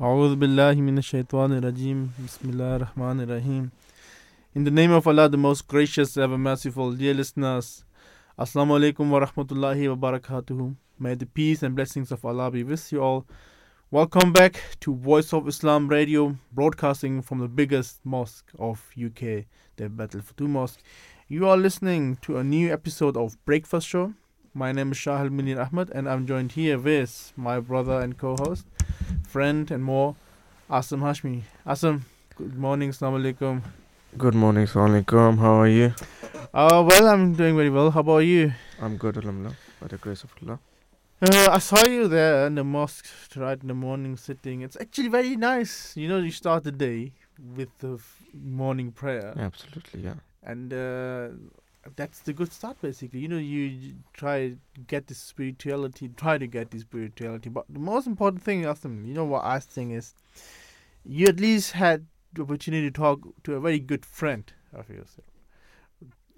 A'udhu Bismillahir In the name of Allah, the most gracious, ever merciful, dear listeners, Assalamu alaikum warahmatullahi rahmatullahi. May the peace and blessings of Allah be with you all. Welcome back to Voice of Islam Radio, broadcasting from the biggest mosque of UK, the Baitul Futuh Mosque. You are listening to a new episode of Breakfast Show, my name is Sahil Munir Ahmed, and I'm joined here with my brother and co-host, friend, and more, Asim Hashmi. Asim, good morning, Assalamu alaikum. Good morning, Assalamualaikum. How are you? Uh, well, I'm doing very well. How about you? I'm good, Alhamdulillah, by the grace of Allah. Uh, I saw you there in the mosque right in the morning sitting. It's actually very nice. You know, you start the day with the morning prayer, Absolutely, yeah. and uh, that's the good start. Basically, you know, you try to get this spirituality, try to get this spirituality. But the most important thing, Asim, you know what I think is, you at least had the opportunity to talk to a very good friend of yours,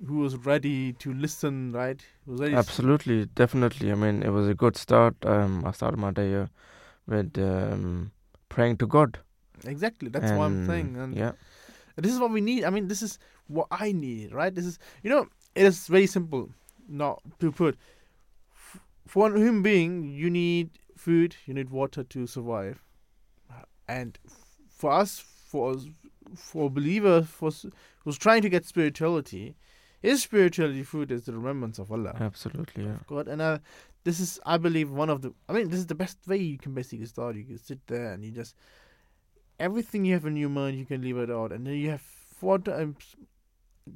who was ready to listen. Right, who was ready. to Absolutely, definitely. I mean, it was a good start. Um, I started my day uh, with um, praying to God. Exactly, that's what I'm saying. And Yeah, this is what we need. I mean, this is what I need, right? This is, you know, it is very simple. Not to put. For a human being, you need food, you need water to survive, and for us, for for a believer, for who's trying to get spirituality, his spirituality food is the remembrance of Allah. absolutely, yeah. God. And uh, this is, I believe, one of the. I mean, this is the best way you can basically start. You can sit there and you just everything you have in your mind, you can leave it out, and then you have four times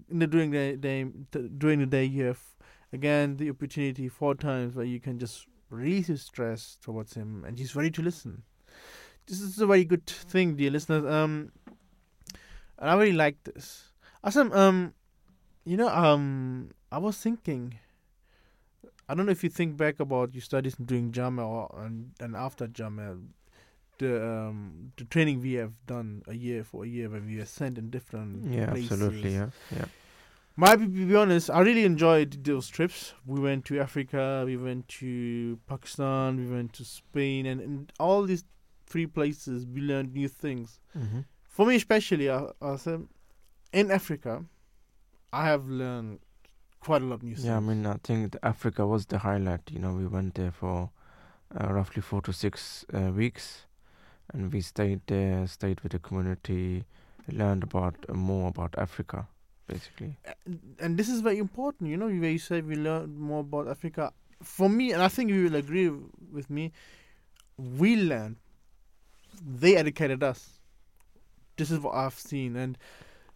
the during the day t- during the day you have again the opportunity four times where you can just release your stress towards him, and he's ready to listen. This is a very good thing, dear listeners. Um, and I really like this. Awesome. Um, you know, um, I was thinking. I don't know if you think back about your studies during Jamia or and, and after Jamia, the um the training we have done a year for a year where we were sent in different Yeah, places. absolutely, yeah. Yeah, My to be honest, I really enjoyed those trips. We went to Africa, we went to Pakistan, we went to Spain, and in all these three places we learned new things. hmm For me, especially, I, I said, in Africa, I have learned quite a lot of new things. Yeah, I mean, I think Africa was the highlight. You know, we went there for uh, roughly four to six uh, weeks, and we stayed there, stayed with the community, learned about uh, more about Africa, basically. and- this is very important. You know, where you say we learned more about Africa. For me, and I think you will agree with me, we learned. They educated us. This is what I've seen, and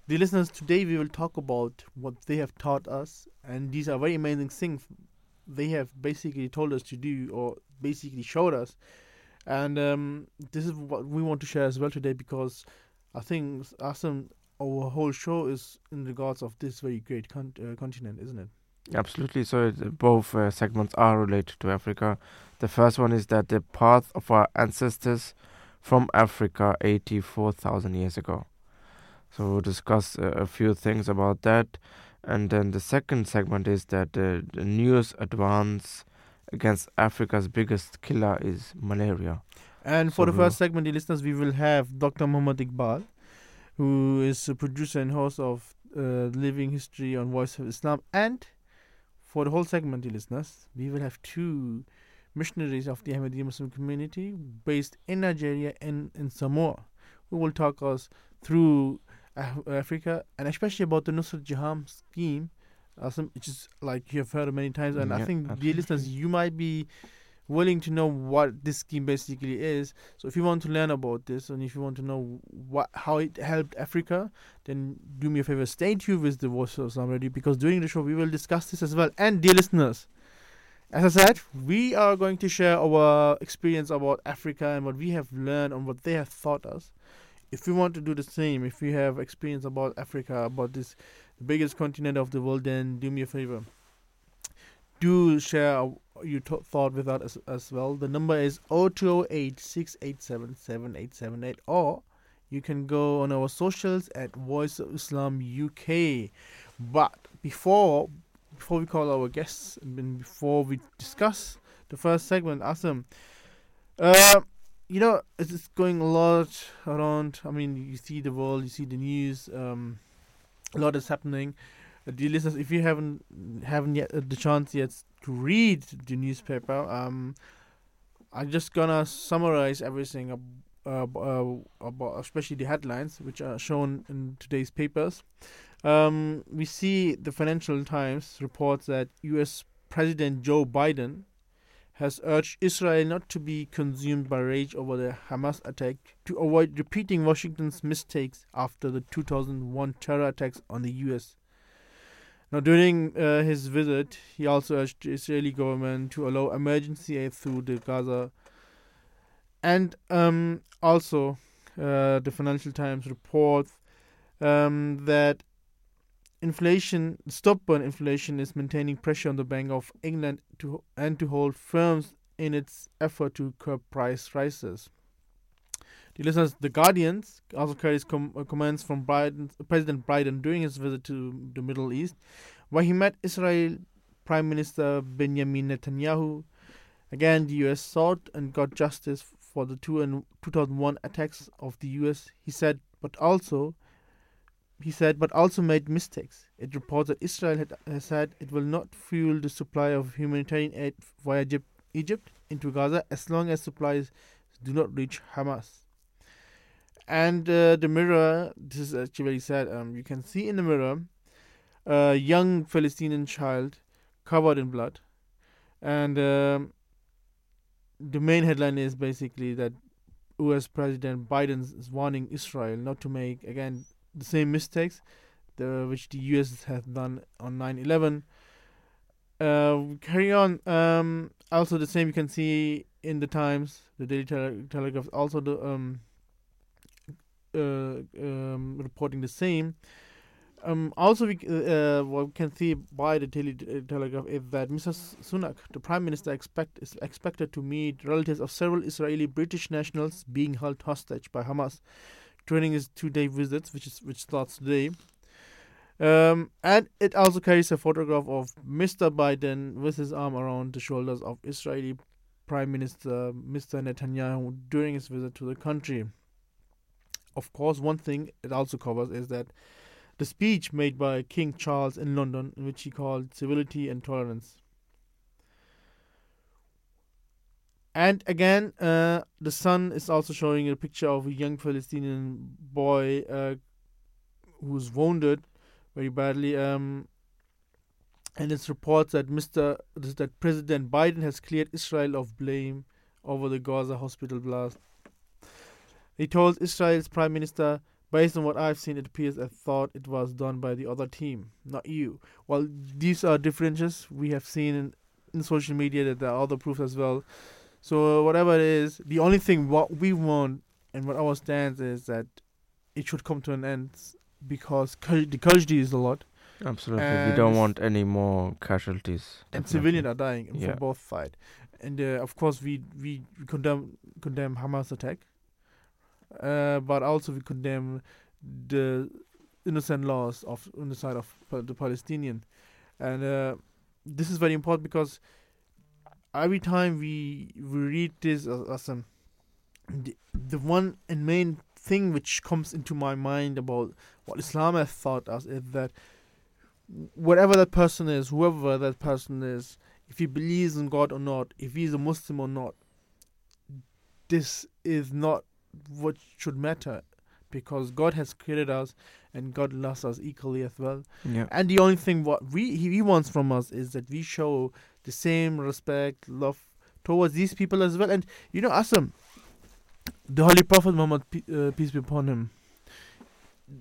the listeners today we will talk about what they have taught us, and these are very amazing things they have basically told us to do or basically showed us, and um, this is what we want to share as well today because I think our whole show is in regards of this very great con- uh, continent, isn't it? Absolutely. So both uh, segments are related to Africa. The first one is that the path of our ancestors from Africa 84,000 years ago. So we'll discuss uh, a few things about that. And then the second segment is that the newest advance against Africa's biggest killer is malaria. And for So the first segment, the listeners, we will have Dr. Muhammad Iqbal, who is a producer and host of uh, Living History on Voice of Islam. And for the whole segment, the listeners, we will have two missionaries of the Ahmadiyya Muslim community based in Nigeria and in Samoa, who will talk us through Af- Africa and especially about the Nusrat Jahan scheme, some, which is like you have heard many times. And I Yeah, think, dear listeners, you might be willing to know what this scheme basically is. So if you want to learn about this and if you want to know what how it helped Africa, then do me a favor, stay tuned with the Voice of Islam Radio because during the show we will discuss this as well. And dear listeners, as I said, we are going to share our experience about Africa and what we have learned and what they have taught us. If you want to do the same, if you have experience about Africa, about this the biggest continent of the world, then do me a favor. Do share your th- thought with us as, well. The number is 0208 687 7878 or you can go on our socials at Voice of Islam UK. But before before we call our guests and before we discuss the first segment, Asim, uh, you know, it's, it's going a lot around. I mean, you see the world, you see the news. Um, a lot is happening. Uh, dear listeners, if you haven't haven't yet uh, the chance yet to read the newspaper, um, I'm just gonna summarize everything uh, uh, about, especially the headlines, which are shown in today's papers. Um, we see the Financial Times reports that U.S. President Joe Biden has urged Israel not to be consumed by rage over the Hamas attack to avoid repeating Washington's mistakes after the 2001 terror attacks on the U.S. Now, during uh, his visit, he also urged the Israeli government to allow emergency aid through the Gaza. And um, also, uh, the Financial Times reports um, that inflation, stubborn inflation, is maintaining pressure on the Bank of England to and to hold firms in its effort to curb price rises. The listeners, the Guardians also carries com- uh, comments from Biden, President Biden during his visit to the Middle East, where he met Israel Prime Minister Benjamin Netanyahu. Again, the U.S. sought and got justice for the two and 2001 attacks of the U.S. He said, but also he said, but also made mistakes. It reports that Israel had, has said it will not fuel the supply of humanitarian aid via Egypt, into Gaza as long as supplies do not reach Hamas. And uh, the mirror, this is actually very sad. Um, you can see in the mirror a young Palestinian child covered in blood, and um, the main headline is basically that U.S. President Biden is warning Israel not to make again the same mistakes the, which the US has done on 9/11. Uh, carry on. Um, also, the same you can see in the Times, the Daily Tele- Telegraph. Also, the um, uh, um, reporting the same. Um, also, we, uh, what we can see by the Daily Telegraph is that Mr. Sunak, the Prime Minister, expect is expected to meet relatives of several Israeli British nationals being held hostage by Hamas during his two-day visits, which is which starts today. Um, and it also carries a photograph of Mr. Biden with his arm around the shoulders of Israeli Prime Minister Mr. Netanyahu during his visit to the country. Of course, one thing it also covers is that the speech made by King Charles in London, in which he called civility and tolerance. And again, uh, the sun is also showing a picture of a young Palestinian boy uh, who's wounded very badly. Um, and it's reports that Mr. that President Biden has cleared Israel of blame over the Gaza hospital blast. He told Israel's prime minister, based on what I've seen, it appears I thought it was done by the other team, not you. Well, these are differences we have seen in, in social media that there are other proofs as well. So whatever it is, the only thing what we want and what our stance is that it should come to an end because the casualty is a lot. Absolutely, and we don't want any more casualties. And civilians are dying yeah. from both sides. And uh, of course, we, we condemn condemn Hamas attack, uh, but also we condemn the innocent loss of on the side of the Palestinian, and uh, this is very important because every time we we read this as, as um, the, the one and main thing which comes into my mind about what Islam has taught us is that whatever that person is, whoever that person is, if he believes in God or not, if he's a Muslim or not, this is not what should matter because God has created us and God loves us equally as well. Yeah. And the only thing what we he wants from us is that we show the same respect, love towards these people as well. And you know, Asim, the Holy Prophet Muhammad, uh, peace be upon him,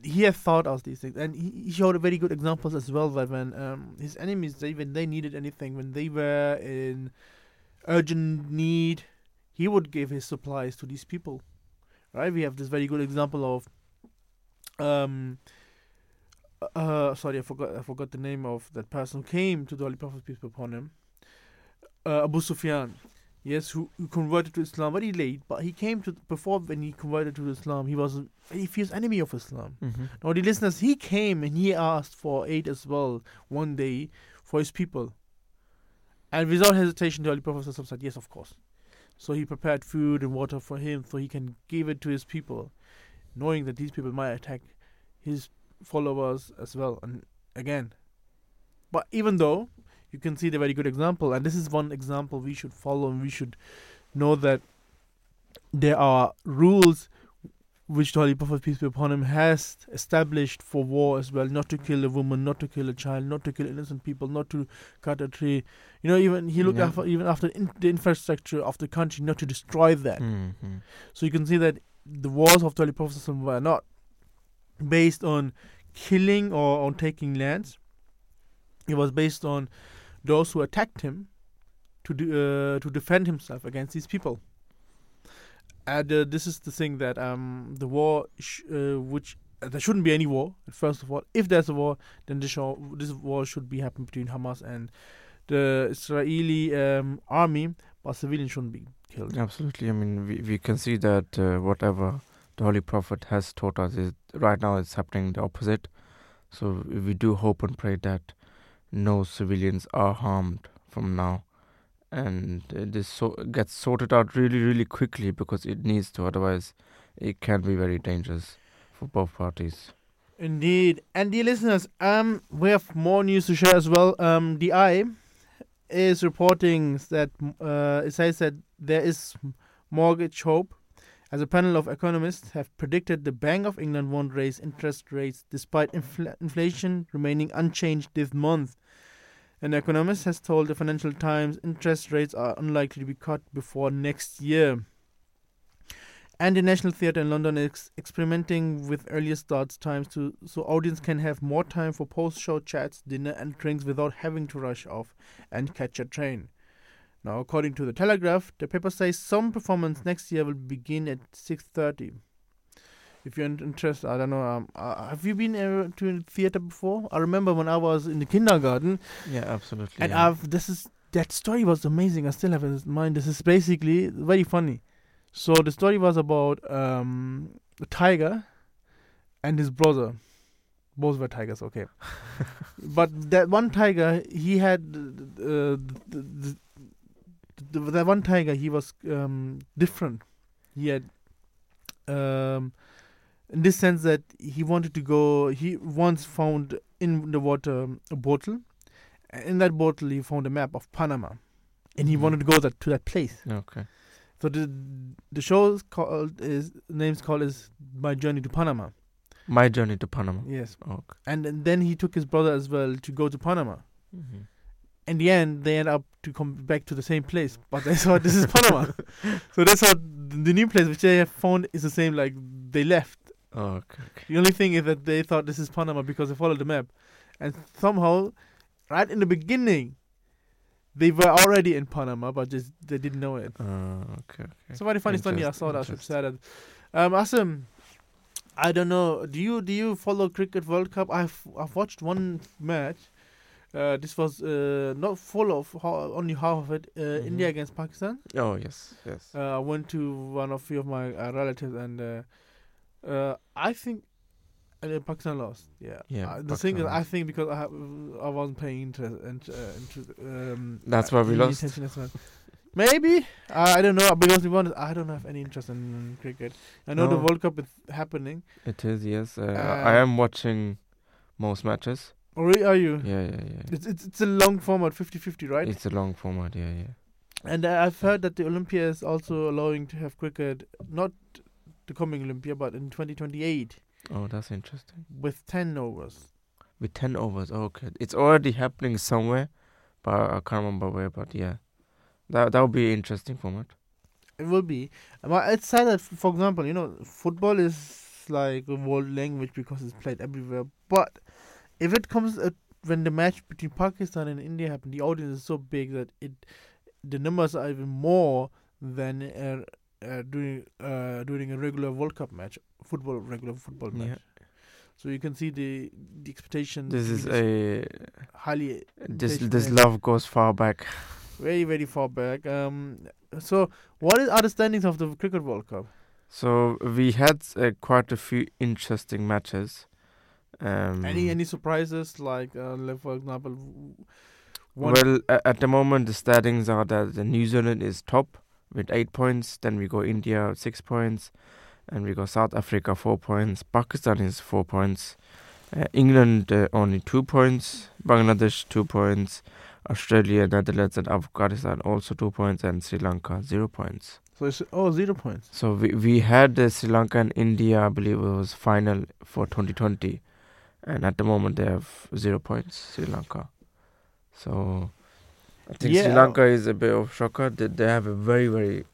he has thought of these things, and he, showed very good examples as well. That when um, his enemies, they, when they needed anything, when they were in urgent need, he would give his supplies to these people. Right? We have this very good example of um uh sorry I forgot I forgot the name of that person who came to the Holy Prophet peace be upon him uh, Abu Sufyan, yes, who, who converted to Islam very late, but he came to before when he converted to Islam, he was a very fierce enemy of Islam. Mm-hmm. Now, the listeners, he came and he asked for aid as well one day for his people, and without hesitation, the Holy Prophet said, "Yes, of course." So he prepared food and water for him so he can give it to his people, knowing that these people might attack his followers as well. And again, but even though you can see the very good example, and this is one example we should follow, and we should know that there are rules which the Holy Prophet, peace be upon him, has established for war as well, not to kill a woman, not to kill a child, not to kill innocent people, not to cut a tree. You know, even he looked Yeah. after even after in, the infrastructure of the country, not to destroy that. Mhm. So you can see that the wars of the Holy Prophet were not based on killing or on taking lands. It was based on those who attacked him to do, uh, to defend himself against these people. And uh, this is the thing that um, the war, sh- uh, which uh, there shouldn't be any war. First of all, if there's a war, then this, this war should be happening between Hamas and the Israeli um, army, but civilians shouldn't be killed. Absolutely. I mean, we, we can see that uh, whatever the Holy Prophet has taught us is right now it's happening the opposite. So we do hope and pray that no civilians are harmed from now, and this so gets sorted out really, really quickly because it needs to. Otherwise, it can be very dangerous for both parties. Indeed. And dear listeners, um, we have more news to share as well. Um, the Eye is reporting that uh, it says that there is mortgage hope, as a panel of economists have predicted the Bank of England won't raise interest rates despite infl- inflation remaining unchanged this month. An economist has told the Financial Times interest rates are unlikely to be cut before next year. And the National Theatre in London is experimenting with earlier start times to so audience can have more time for post-show chats, dinner, and drinks without having to rush off and catch a train. Now, according to the Telegraph, the paper says some performance next year will begin at 6:30. If you're interested, I don't know. Um, uh, have you been uh, to a theater before? I remember when I was in the kindergarten, Yeah, absolutely. and yeah. I've this is that story was amazing. I still have it in mind. This is basically very funny. So the story was about um, a tiger and his brother. Both were tigers, okay. but that one tiger, he had uh, the, the, the, that one tiger. He was um, different. He had um, in this sense that he wanted to go. He once found in the water a bottle. In that bottle, he found a map of Panama, and he Mhm. wanted to go that to that place. okay. So the the show is called is name's called is My Journey to Panama. My journey to Panama. Yes, Okay. and, and then he took his brother as well to go to Panama. Mhm. In the end, they end up to come back to the same place, but they thought this is Panama. so that's how the new place which they have found is the same. Like they left. Okay. okay. The only thing is that they thought this is Panama because they followed the map, and somehow, right in the beginning, they were already in Panama, but just they didn't know it. Uh, okay. Okay. So very funny story. I saw that. I should interesting. say that. Um, Asim, I don't know. Do you do you follow cricket World Cup? I've I've watched one match. Uh, this was uh, not full of ho- only half of it. Uh, Mhm. India against Pakistan. Oh yes, yes. Uh, I went to one of few of my uh, relatives, and uh, I think uh, Pakistan lost. Yeah. Yeah, Uh, the thing is, Pakistan I think because I have, I wasn't paying interest and uh, into um. That's why we lost. attention as well. Maybe I don't know because to be honest, I don't have any interest in cricket. I know the World Cup is happening. It is. Yes. Uh, Uh, I am watching most matches. Or really are you? Yeah, yeah, yeah. It's, it's it's a long format, 50-50, right? It's a long format. Yeah, yeah. and uh, I've heard that the Olympia is also allowing to have cricket, not the coming Olympia, but in 2028 Oh, that's interesting. with 10 overs. With ten overs. Oh, okay. It's already happening somewhere, but I can't remember where. But yeah, that that would be interesting format. It will be. But it's sad that, for example, you know, football is like a world language because it's played everywhere. But if it comes at, when the match between Pakistan and India happened, the audience is so big that it the numbers are even more than uh, uh, during uh, during a regular World Cup match, football regular football match. Yeah. So you can see the the expectation. This is a highly this this love goes far back. very very far back. Um, so what is are the standings of the cricket World Cup? So we had uh, quite a few interesting matches. Um, Any any surprises like, uh, like for example, Well, at the moment the standings are that the New Zealand is top with eight points. Then we go India six points, and we go South Africa four points. Pakistan is four points. Uh, England uh, only two points. Bangladesh two points. Australia, Netherlands, and Afghanistan also two points, and Sri Lanka zero points. So it's oh zero points. So we we had uh, Sri Lanka and India, I believe it was final for 2020, and at the moment they have zero points. Sri Lanka. So I think Sri Lanka is a bit of shocker. They they have a very very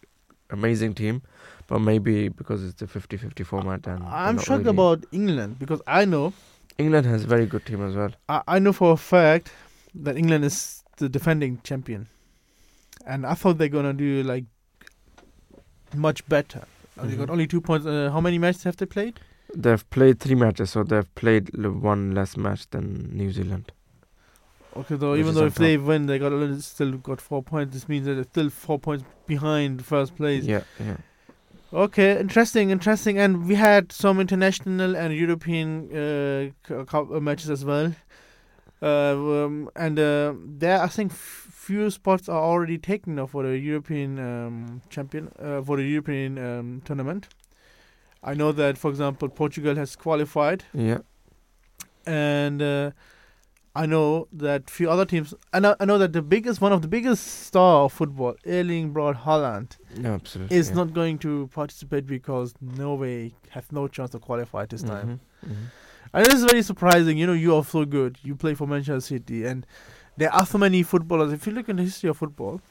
amazing team, but maybe because it's the 50-50 format and I'm shocked really- about England because I know England has a very good team as well. I, I know for a fact that England is the defending champion, and I thought they're gonna do like much better. Uh, They got only two points. Uh, how many matches have they played? They've played three matches, so they've played one less match than New Zealand. Okay, though Which even though if they win, they got still got four points. This means that they're still four points behind first place. Yeah, yeah. Okay, interesting, interesting. And we had some international and European uh, c- uh, matches as well. Uh, um, and uh, there, I think, f- few spots are already taken now for the European um, champion uh, for the European um, tournament. I know that, for example, Portugal has qualified, Yeah. and uh, I know that few other teams. I know, I know that the biggest, one of the biggest star of football, Erling Braut Haaland, No, absolutely. is yeah. not going to participate because Norway has no chance to qualify this time. Mhm, mhm. And this is very surprising. You know, you are so good. You play for Manchester City, and there are so many footballers. If you look in the history of football,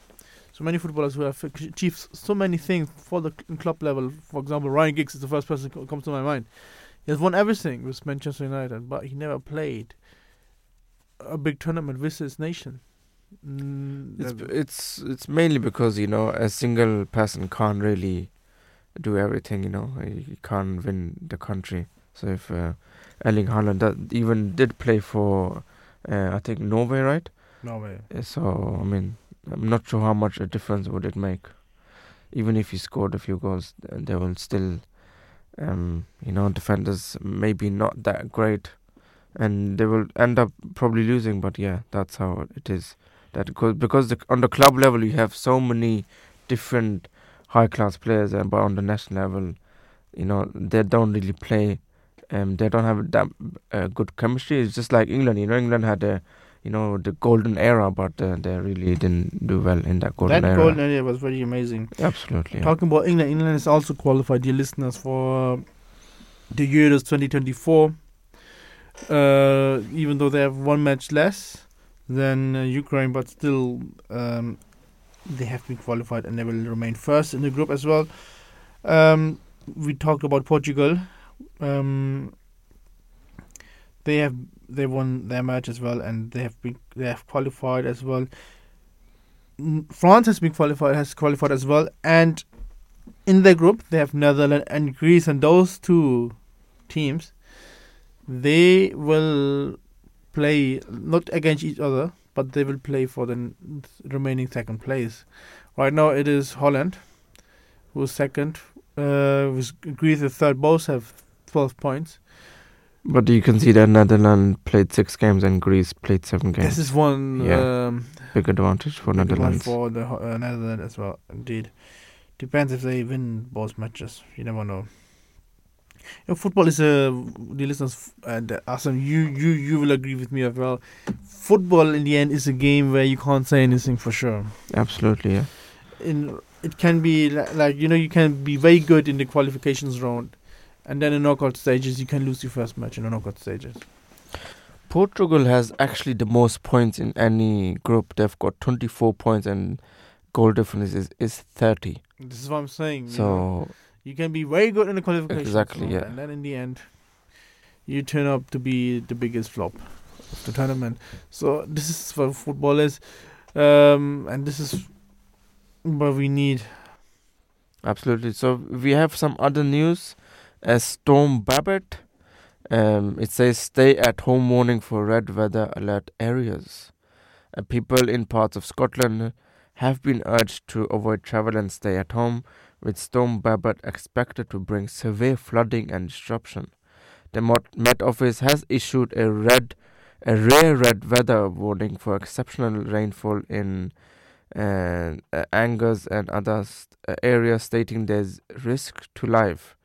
so many footballers who have achieved so many things for the club level. For example, Ryan Giggs is the first person who comes to my mind. He has won everything with Manchester United, but he never played a big tournament with his nation. Mm, It's it's it's mainly because you know a single person can't really do everything. You know, he can't win the country. So if uh, Erling Haaland that even did play for, uh, I think Norway, right? Norway. So I mean, I'm not sure how much a difference would it make. Even if he scored a few goals, uh, they will still, um, you know, defenders maybe not that great, and they will end up probably losing. But yeah, that's how it is. That because because the, on the club level you have so many different high class players, and but on the national level, you know, they don't really play. Um, they don't have that uh, good chemistry. It's just like England. You know, England had a you know the golden era, but uh, they really didn't do well in that golden that era. That golden era was very amazing. Absolutely. yeah. Talking about England, England is also qualified, dear listeners, for the Euros 2024. Uh, even though they have one match less than uh, Ukraine, but still um, they have been qualified and they will remain first in the group as well. Um, we talked about Portugal. Um, they have they won their match as well, and they have been they have qualified as well. France has been qualified has qualified as well, and in their group they have Netherlands and Greece, and those two teams they will play not against each other, but they will play for the remaining second place. Right now it is Holland who's second, uh, with Greece is third. Both have twelve points. But you can see that Netherlands played six games and Greece played seven games. This is one Yeah. um, Big advantage for big Netherlands. for the uh, Netherlands as well. Indeed, depends if they win both matches. You never know. You know, football is a the listeners and Asim, you you you will agree with me as well. Football in the end is a game where you can't say anything for sure. Absolutely, yeah. In it can be li- like you know you can be very good in the qualifications round, and then in knockout stages you can lose your first match in the knockout stages. Portugal has actually the most points in any group. They've got 24 points and goal difference is, is 30. This is what I'm saying. you know. You can be very good in the qualification. Exactly, yeah. And then in the end, you turn up to be the biggest flop of the tournament. So this is what football is, um, and this is what we need. absolutely. So, we have some other news. As Storm Babet, um, it says stay at home warning for red weather alert areas. Uh, people in parts of Scotland have been urged to avoid travel and stay at home, with Storm Babet expected to bring severe flooding and disruption. The Met Office has issued a red, a rare red weather warning for exceptional rainfall in and uh, Angus and other uh, areas stating there's risk to life.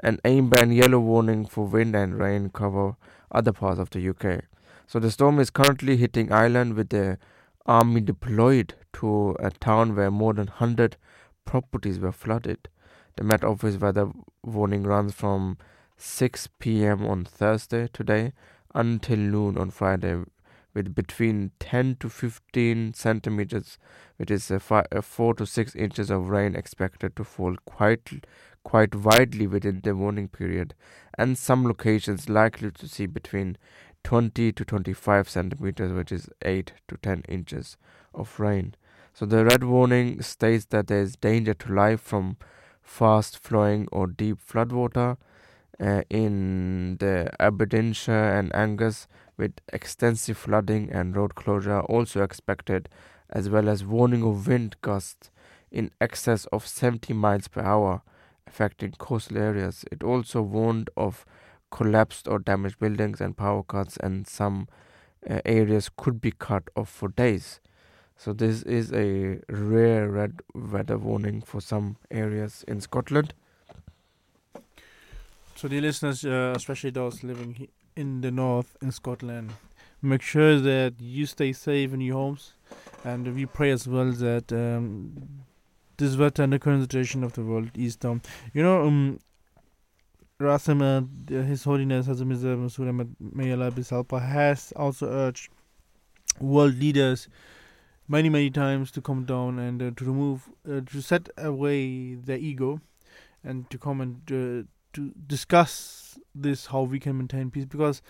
An amber and yellow warning for wind and rain cover other parts of the UK. So the storm is currently hitting Ireland with the army deployed to a town where more than 100 properties were flooded. The Met Office weather warning runs from 6 p.m. on Thursday today until noon on Friday, with between 10 to 15 centimeters, which is a fi- a 4 to 6 inches of rain expected to fall quite quite widely within the warning period, and some locations likely to see between 20 to 25 centimeters, which is 8 to 10 inches of rain. So the red warning states that there is danger to life from fast flowing or deep floodwater uh, in the Aberdeenshire and Angus with extensive flooding and road closure also expected as well as warning of wind gusts in excess of 70 miles per hour affecting coastal areas. It also warned of collapsed or damaged buildings and power cuts and some uh, areas could be cut off for days. So this is a rare red weather warning for some areas in Scotland. So, dear listeners, uh, especially those living in the north in Scotland, make sure that you stay safe in your homes, and we pray as well that um, this weather and the current situation of the world is down. You know, um, Rasim, uh, His Holiness Hazrat Mirza Masroor Ahmad, may Allah be helper, has also urged world leaders many, many times to come down and uh, to remove, uh, to set away their ego and to come and uh, to discuss this, how we can maintain peace. Because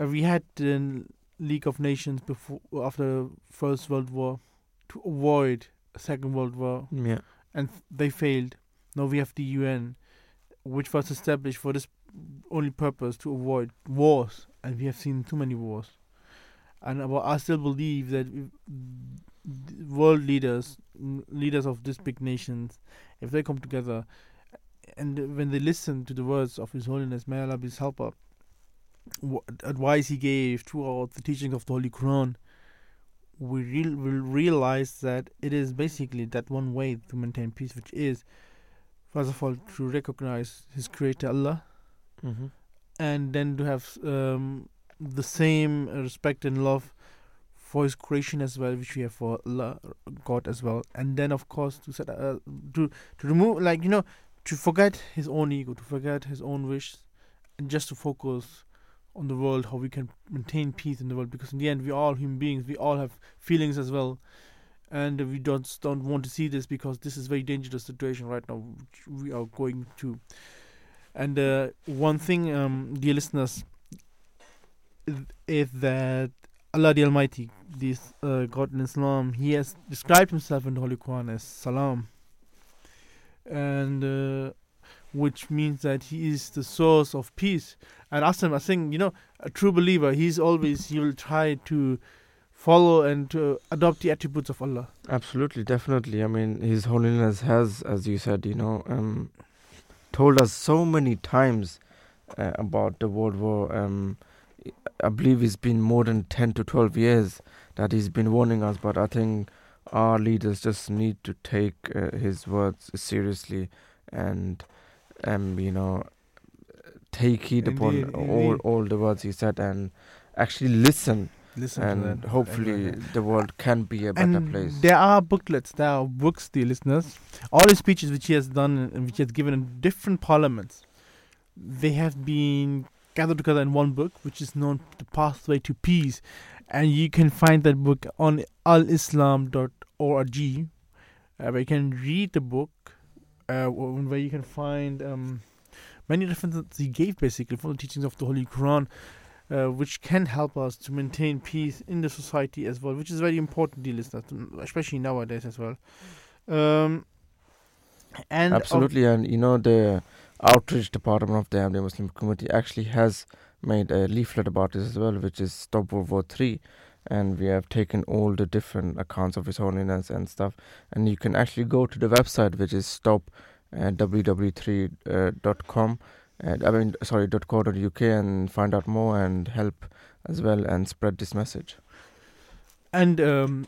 uh, we had the League of Nations before, after First World War to avoid a Second World War Yeah. and they failed. Now we have the UN, which was established for this only purpose to avoid wars, and we have seen too many wars. And I still believe that world leaders, leaders of these big nations, if they come together, and when they listen to the words of His Holiness, may Allah be his helper, what advice he gave throughout the teachings of the Holy Quran, we real, will realize that it is basically that one way to maintain peace, which is, first of all, to recognize His Creator Allah, Mm-hmm. and then to have um, the same respect and love for His creation as well, which we have for God as well, and then of course to set uh, to to remove like you know to forget his own ego, to forget his own wish, and just to focus on the world, how we can maintain peace in the world. Because in the end, we are all human beings. We all have feelings as well, and we don't don't want to see this because this is very dangerous situation right now. We are going to. And uh, one thing, um, dear listeners, is, that Allah the Almighty, this uh, God in Islam, He has described Himself in the Holy Quran as Salam, and uh, which means that He is the source of peace. And Aslam, I think you know, a true believer, he's always he will try to follow and to adopt the attributes of Allah. Absolutely, definitely. I mean, His Holiness has, as you said, you know, um, told us so many times uh, about the World War. Um, I believe it's been more than 10 to 12 years that he's been warning us, but I think our leaders just need to take uh, his words seriously and, um, you know, take heed upon Indeed, all, all the words he said and actually listen Listen and to that. hopefully the world can be a better and place. there are booklets, there are books, dear listeners. All the speeches which he has done and which he has given in different parliaments, they have been gathered together in one book, which is known the pathway to peace, and you can find that book on alislam.org, uh, where you can read the book, uh, where you can find um, many references he gave basically from the teachings of the Holy Quran uh, which can help us to maintain peace in the society as well, which is very important, dear listeners, especially nowadays as well. Um, and of- Absolutely, and you know the outreach department of the Ahmadiyya Muslim community actually has made a leaflet about this as well, which is Stop World War Three, and we have taken all the different accounts of His Holiness and stuff, and you can actually go to the website, which is stop uh, www3.com, uh, I mean sorry dot co dot uk, and find out more and help as well and spread this message. and um,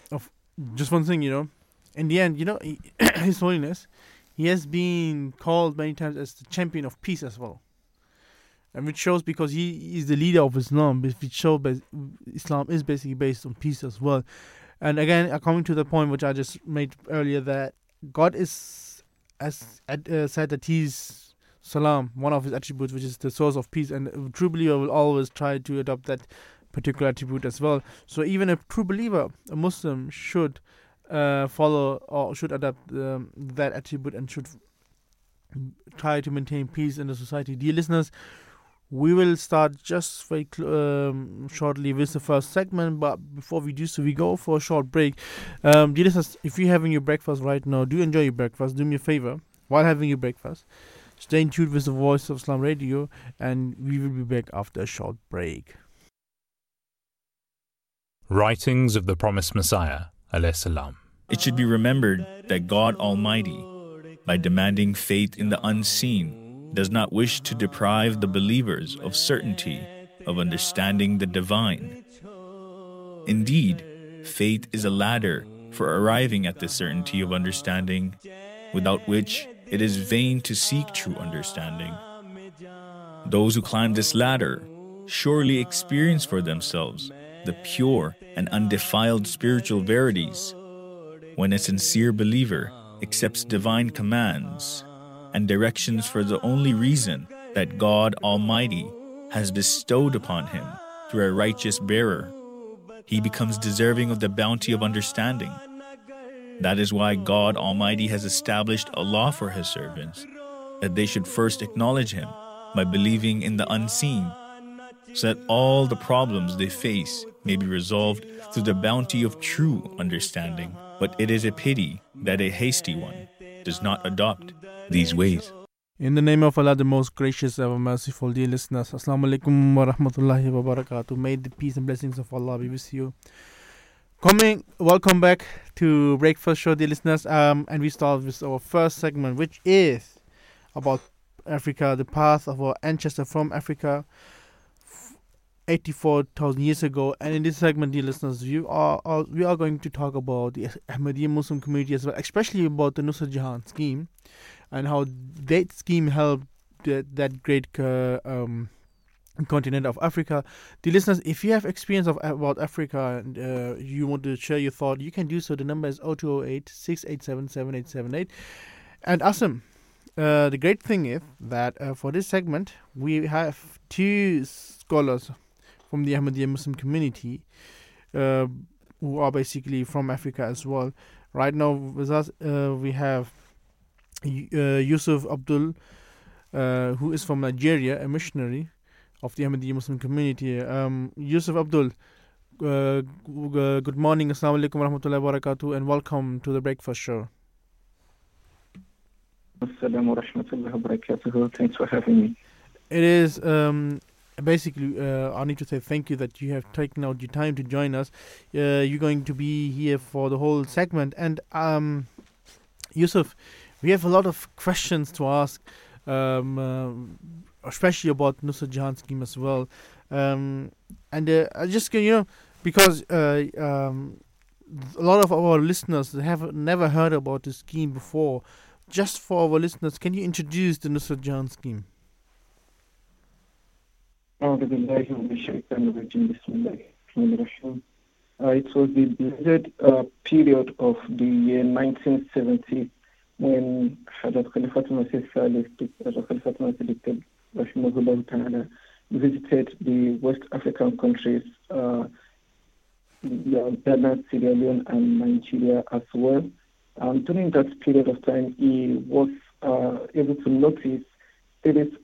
just one thing, you know, in the end, you know, His Holiness, he has been called many times as the champion of peace as well. And which shows because he is the leader of Islam, which shows that Islam is basically based on peace as well. And again, coming to the point which I just made earlier, that God is as uh, said that He's Salam, one of His attributes, which is the source of peace, and a true believer will always try to adopt that particular attribute as well. So even a true believer, a Muslim, should uh, follow or should adopt um, that attribute and should try to maintain peace in the society. Dear listeners, we will start just very um, shortly with the first segment, but before we do so, we go for a short break. Um, dear listeners, if you're having your breakfast right now, do enjoy your breakfast. Do me a favor while having your breakfast. Stay in tune with the Voice of Islam Radio, and we will be back after a short break. Writings of the Promised Messiah, It should be remembered that God Almighty, by demanding faith in the unseen, does not wish to deprive the believers of certainty of understanding the divine. Indeed, faith is a ladder for arriving at the certainty of understanding, without which it is vain to seek true understanding. Those who climb this ladder surely experience for themselves the pure and undefiled spiritual verities. When a sincere believer accepts divine commands and directions for the only reason that God Almighty has bestowed upon him through a righteous bearer. He becomes deserving of the bounty of understanding. That is why God Almighty has established a law for His servants that they should first acknowledge Him by believing in the unseen, so that all the problems they face may be resolved through the bounty of true understanding. But it is a pity that a hasty one does not adopt these ways. In the name of Allah, the most gracious, ever merciful, dear listeners, Assalamu alaikum wa rahmatullahi wa barakatuh. May the peace and blessings of Allah be with you. Coming, welcome back to Breakfast Show, dear listeners. Um, and we start with our first segment, which is about Africa, the path of our ancestor from Africa, 84,000 years ago. And in this segment, dear listeners, we are, are, we are going to talk about the Ahmadiyya Muslim community as well, especially about the Nusrat Jahan scheme and how that scheme helped that, that great uh, um, continent of Africa. The listeners, if you have experience of about Africa and uh, you want to share your thought, you can do so. The number is 0208 687 7878. And Asim, uh, the great thing is that uh, for this segment, we have two scholars from the Ahmadiyya Muslim community uh, who are basically from Africa as well. Right now with us, uh, we have uh, Yusuf Abdul, who is from Nigeria, a missionary of the Ahmadiyya Muslim community. Um, Yusuf Abdul, uh, good morning, Assalamu alaikum warahmatullahi wabarakatuh, and welcome to the Breakfast Show. Assalamu warahmatullahi wabarakatuh. Thanks for having me. It is um, basically, uh, I need to say thank you that you have taken out your time to join us. Uh, you're going to be here for the whole segment. And um, Yusuf, we have a lot of questions to ask. Um, uh, especially about Nusrat Jahan scheme as well. Um, and uh, I just you know because uh, um, a lot of our listeners have never heard about this scheme before. Just for our listeners, can you introduce the Nusrat Jahan scheme? Uh, it was the blessed uh, period of the year 1970 when Hazrat Khalifatul Masih Salis, Rahimahullah Ta'ala, visited the West African countries, uh, Ghana, Sierra Leone, and Nigeria as well. And during that period of time, he was uh, able to notice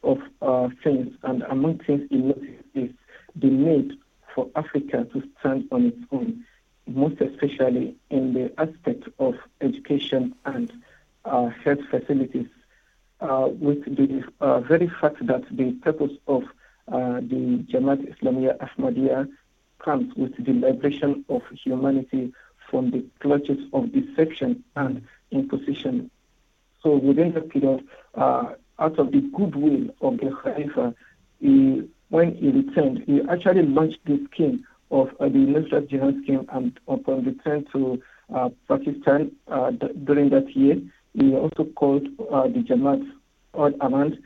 of uh, things, and among things he noticed is the need for Africa to stand on its own, most especially in the aspect of education and uh, health facilities uh, with the uh, very fact that the purpose of uh, the Jamaat Islamiyah Ahmadiyya comes with the liberation of humanity from the clutches of deception and imposition. So within that period, uh, out of the goodwill of the Khalifa, he, when he returned, he actually launched the scheme of uh, the Nusrat Jahan scheme and upon return to uh, Pakistan uh, d- during that year. He also called uh, the Jamaat all around,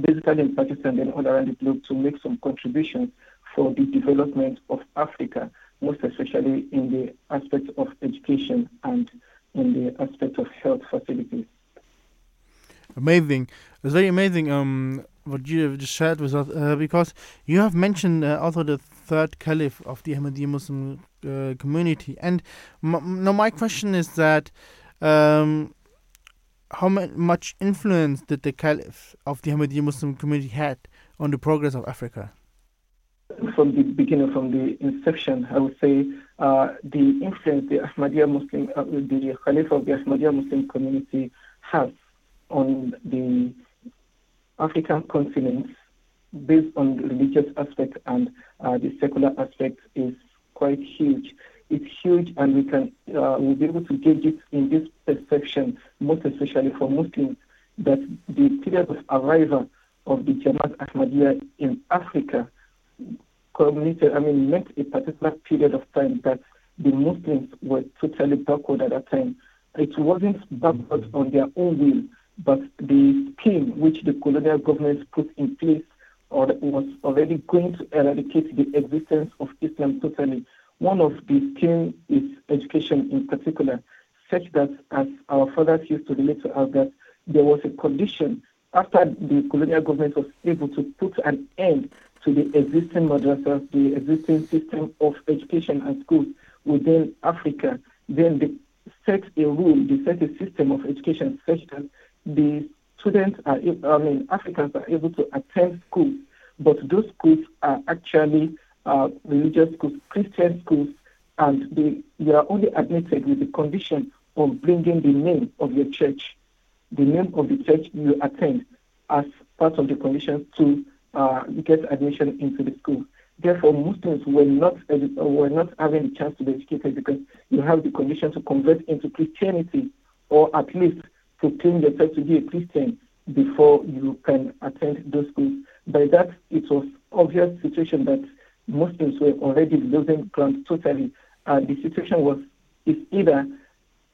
basically in Pakistan and all around the globe, to make some contributions for the development of Africa, most especially in the aspect of education and in the aspect of health facilities. Amazing. It's very amazing um, what you have just shared with us uh, because you have mentioned uh, also the third caliph of the Ahmadiyya Muslim uh, community. And m- now my question is that um, how much influence did the caliph of the Ahmadiyya Muslim community had on the progress of Africa? From the beginning, from the inception, I would say uh, the influence the Ahmadiyya Muslim, uh, the Caliph of the Ahmadiyya Muslim community has on the African continent based on religious aspect and uh, the secular aspect is quite huge. It's huge, and we can uh, we'll be able to gauge it in this perception, most especially for Muslims, that the period of arrival of the Jamaat Ahmadiyya in Africa committed, I mean, meant a particular period of time that the Muslims were totally backward at that time. It wasn't backward on their own will, but the scheme which the colonial government put in place or was already going to eradicate the existence of Islam totally. One of the schemes is education in particular, such that as our fathers used to relate to us that there was a condition after the colonial government was able to put an end to the existing madrasas, the existing system of education and schools within Africa, then they set a rule, they set a system of education such that the students are, I mean, Africans are able to attend schools, but those schools are actually uh, religious schools, Christian schools, and they, they are only admitted with the condition of bringing the name of your church, the name of the church you attend, as part of the conditions to uh, get admission into the school. Therefore, Muslims were not were not having the chance to be educated because you have the condition to convert into Christianity, or at least proclaim yourself to be a Christian before you can attend those schools. By that, it was obvious situation that Muslims were already losing ground totally. Uh, the situation was is either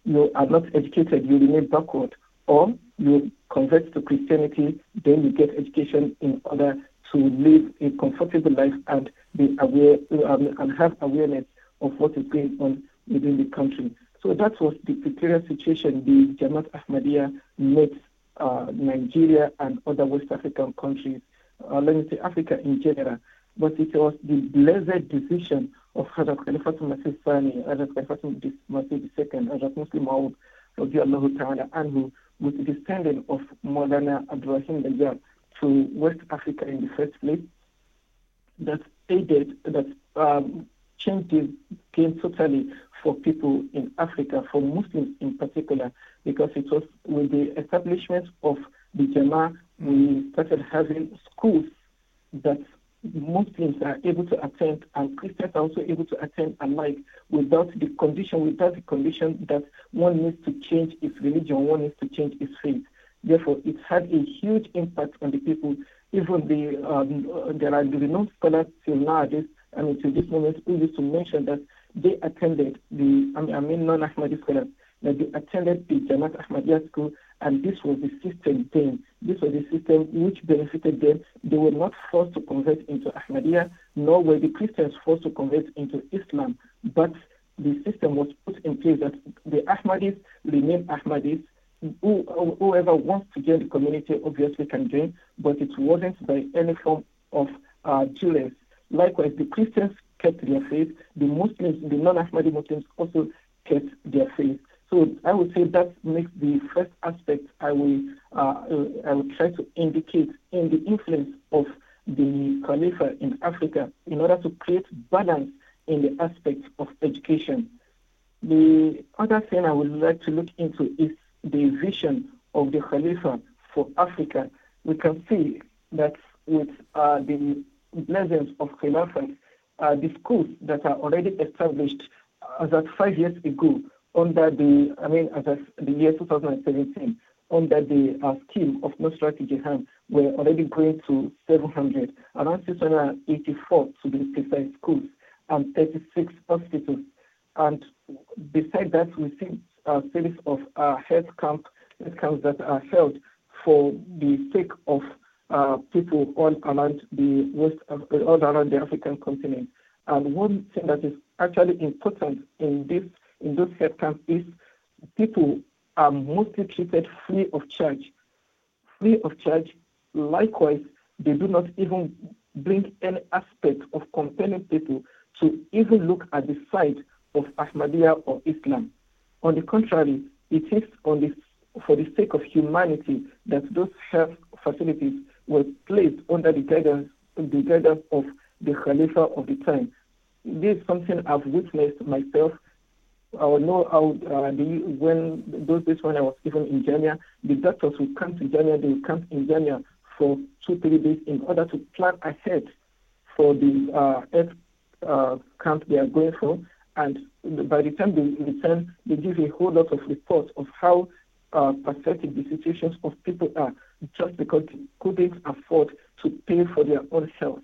you are not educated, you remain backward, or you convert to Christianity, then you get education in order to live a comfortable life and be aware um, and have awareness of what is going on within the country. So that was the precarious situation the Jamaat Ahmadiyya met uh, Nigeria and other West African countries, uh, let me say Africa in general. But it was the blessed decision of Hazrat Khalifatul Masih Sani, Hazrat Khalifatul Masih II, Hazrat Musleh Maud, radiallahu ta'ala anhu, with the sending of Maulana Abdurrahim Nayyar to West Africa in the first place, that aided, that um, changed the game totally for people in Africa, for Muslims in particular, because it was with the establishment of the we started having schools that Muslims are able to attend and Christians are also able to attend alike without the condition, without the condition that one needs to change its religion, one needs to change its faith. Therefore, it had a huge impact on the people. Even the um, there are the renowned scholars till nowadays, I mean, to this moment, who used to mention that they attended the, I mean, I mean non-Ahmadi scholars, that they attended the Jamaat Ahmadiyya school, and this was the system then. This was the system which benefited them. They were not forced to convert into Ahmadiyya, nor were the Christians forced to convert into Islam, but the system was put in place that the Ahmadis remain Ahmadis. Who, whoever wants to join the community obviously can join, but it wasn't by any form of uh, duress. Likewise, the Christians kept their faith. The Muslims, the non-Ahmadi Muslims also kept their faith. So I would say that makes the first aspect I will uh, I will try to indicate in the influence of the Khalifa in Africa in order to create balance in the aspect of education. The other thing I would like to look into is the vision of the Khalifa for Africa. We can see that with uh, the blessings of Khilafah, the schools that are already established as at five years ago under the, I mean, as of the year 2017, under the uh, scheme of Nusrat Jahan, were already going to 700, around 684 to be precise schools, and 36 hospitals. And beside that, we see a series of uh, health camps, health camps that are held for the sake of uh, Uh, people all around the west, uh, all around the African continent. And one thing that is actually important in this in those health camps is people are mostly treated free of charge. Free of charge. Likewise, they do not even bring any aspect of compelling people to even look at the side of Ahmadiyya or Islam. On the contrary, it is on for the sake of humanity that those health facilities were placed under the guidance, the guidance of the Khalifa of the time. This is something I've witnessed myself. I know how uh, the, when those days when I was even in Jamia, the doctors would come to Jamia, they would come in Jamia for two, three days in order to plan ahead for the uh, uh, camp they are going for. And by the time they return, they give a whole lot of reports of how uh, pathetic the situations of people are just because they couldn't afford to pay for their own health.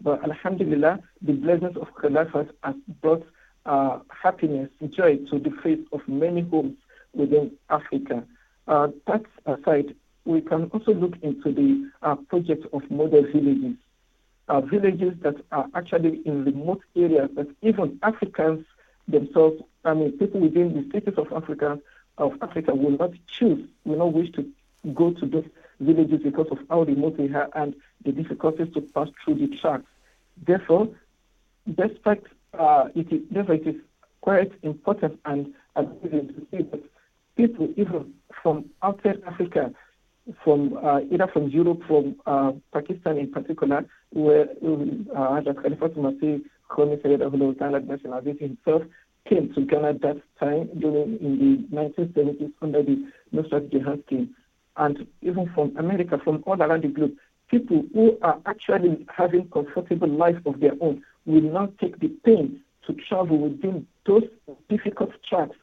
But Alhamdulillah, the blessings of Khilafat has brought uh, happiness, joy to the face of many homes within Africa. Uh, that aside, we can also look into the uh, project of model villages. Uh, villages that are actually in remote areas that even Africans themselves, I mean, people within the cities of Africa, of Africa will not choose, will not wish to go to those villages because of how remote they are and the difficulties to pass through the tracks. Therefore, despite uh, it is, therefore it is quite important and amazing to see that people even from outside Africa, from uh, either from Europe, from uh, Pakistan in particular, where uh, Khalifat Masih Khoni Sayyid himself came to Ghana that time during in the 1970s under the Nusrat Jahan scheme and even from America, from all around the globe, people who are actually having comfortable life of their own will not take the pain to travel within those difficult tracks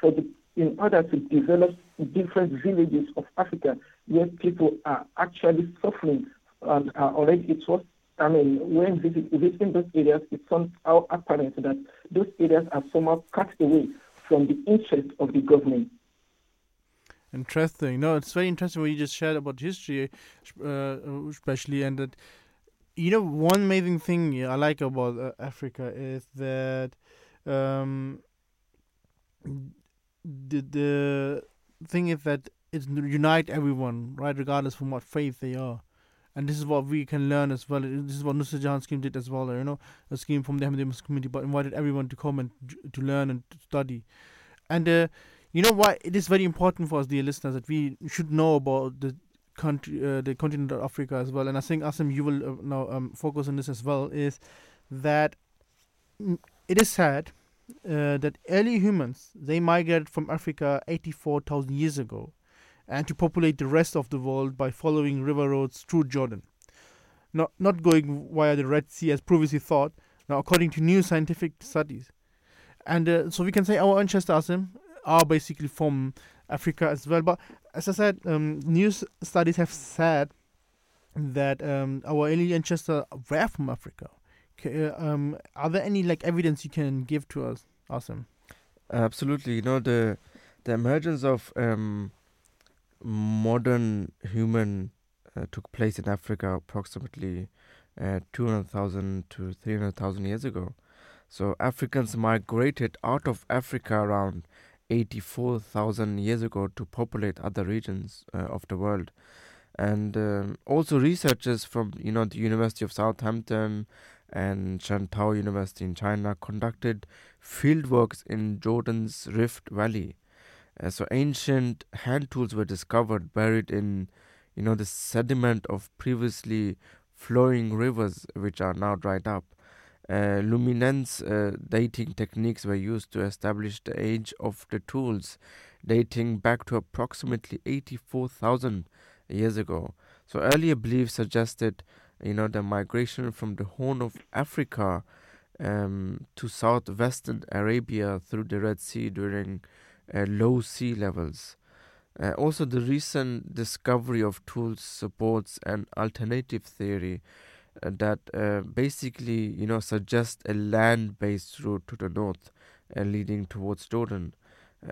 for the, in order to develop different villages of Africa where people are actually suffering and are already it was I mean, when visit, visiting those areas, it's somehow apparent that those areas are somehow cut away from the interest of the government. Interesting. No, it's very interesting what you just shared about history, uh, especially, and that you know one amazing thing I like about uh, Africa is that um, the the thing is that it unite everyone, right, regardless from what faith they are. And this is what we can learn as well. This is what Nusrat Jahan scheme did as well. You know, a scheme from the Ahmadiyya community, but invited everyone to come and to learn and to study. And uh, you know why it is very important for us, dear listeners, that we should know about the country, uh, the continent of Africa as well. And I think, Asim, you will uh, now um, focus on this as well. Is that it is sad uh, that early humans they migrated from Africa 84,000 years ago, and to populate the rest of the world by following river roads through Jordan, not not going via the Red Sea as previously thought. Now, according to new scientific studies, and uh, so we can say our ancestor Asim are basically from Africa as well. But as I said, um, news studies have said that um, our early ancestors were from Africa. Uh, um, are there any like evidence you can give to us? Awesome. Absolutely. You know the the emergence of um, modern human uh, took place in Africa approximately uh, 200,000 to 300,000 years ago. So Africans migrated out of Africa around 84,000 years ago to populate other regions uh, of the world. And um, also researchers from you know the University of Southampton and Shantou University in China conducted fieldworks in Jordan's Rift Valley. Uh, so ancient hand tools were discovered buried in you know the sediment of previously flowing rivers which are now dried up. Uh, luminescence uh, dating techniques were used to establish the age of the tools, dating back to approximately 84,000 years ago. So earlier beliefs suggested, you know, the migration from the Horn of Africa um, to southwestern Arabia through the Red Sea during uh, low sea levels. Uh, also, the recent discovery of tools supports an alternative theory that uh, basically you know suggest a land-based route to the north uh, leading towards Jordan.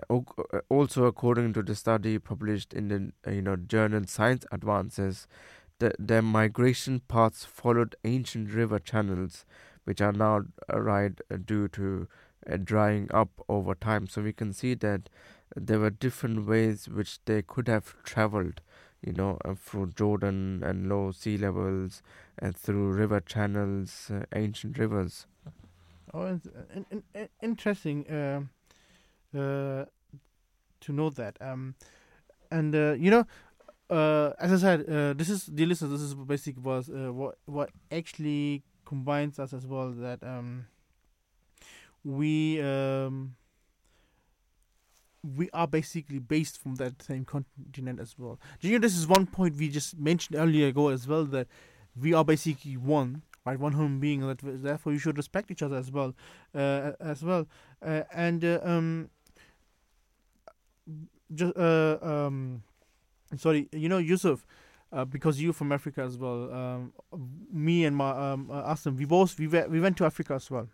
Uh, uh, also, according to the study published in the uh, you know journal Science Advances, the, their migration paths followed ancient river channels, which are now right due to drying up over time. So we can see that there were different ways which they could have traveled you know, uh, through Jordan and low sea levels and through river channels, uh, ancient rivers. Oh, in, in, in, interesting uh, uh, to know that. Um, and uh, you know, as I said, this is dear listeners. This is basic was what what actually combines us as well. That um, we um, we are basically based from that same continent as well. Do you know this is one point we just mentioned earlier ago as well that we are basically one, right? One human being. That therefore you should respect each other as well, uh, as well. Uh, and uh, um, just uh, um, sorry, you know Yusuf. Uh, because you from Africa as well, um, me and my um, uh, Asim, we both we we went to Africa as well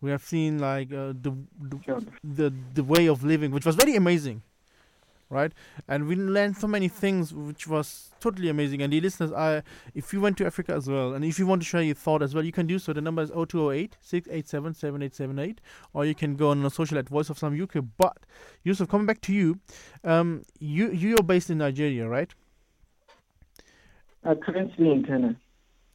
we have seen like uh, the, the, the the way of living, which was very amazing, right? And we learned so many things, which was totally amazing. And the listeners, I if you went to Africa as well, and if you want to share your thought as well, you can do so. The number is 0208 687 7878, or you can go on the social at Voice of Islam UK. But Yusuf, coming back to you, um, you you're based in Nigeria, right? Uh, currently in Ghana.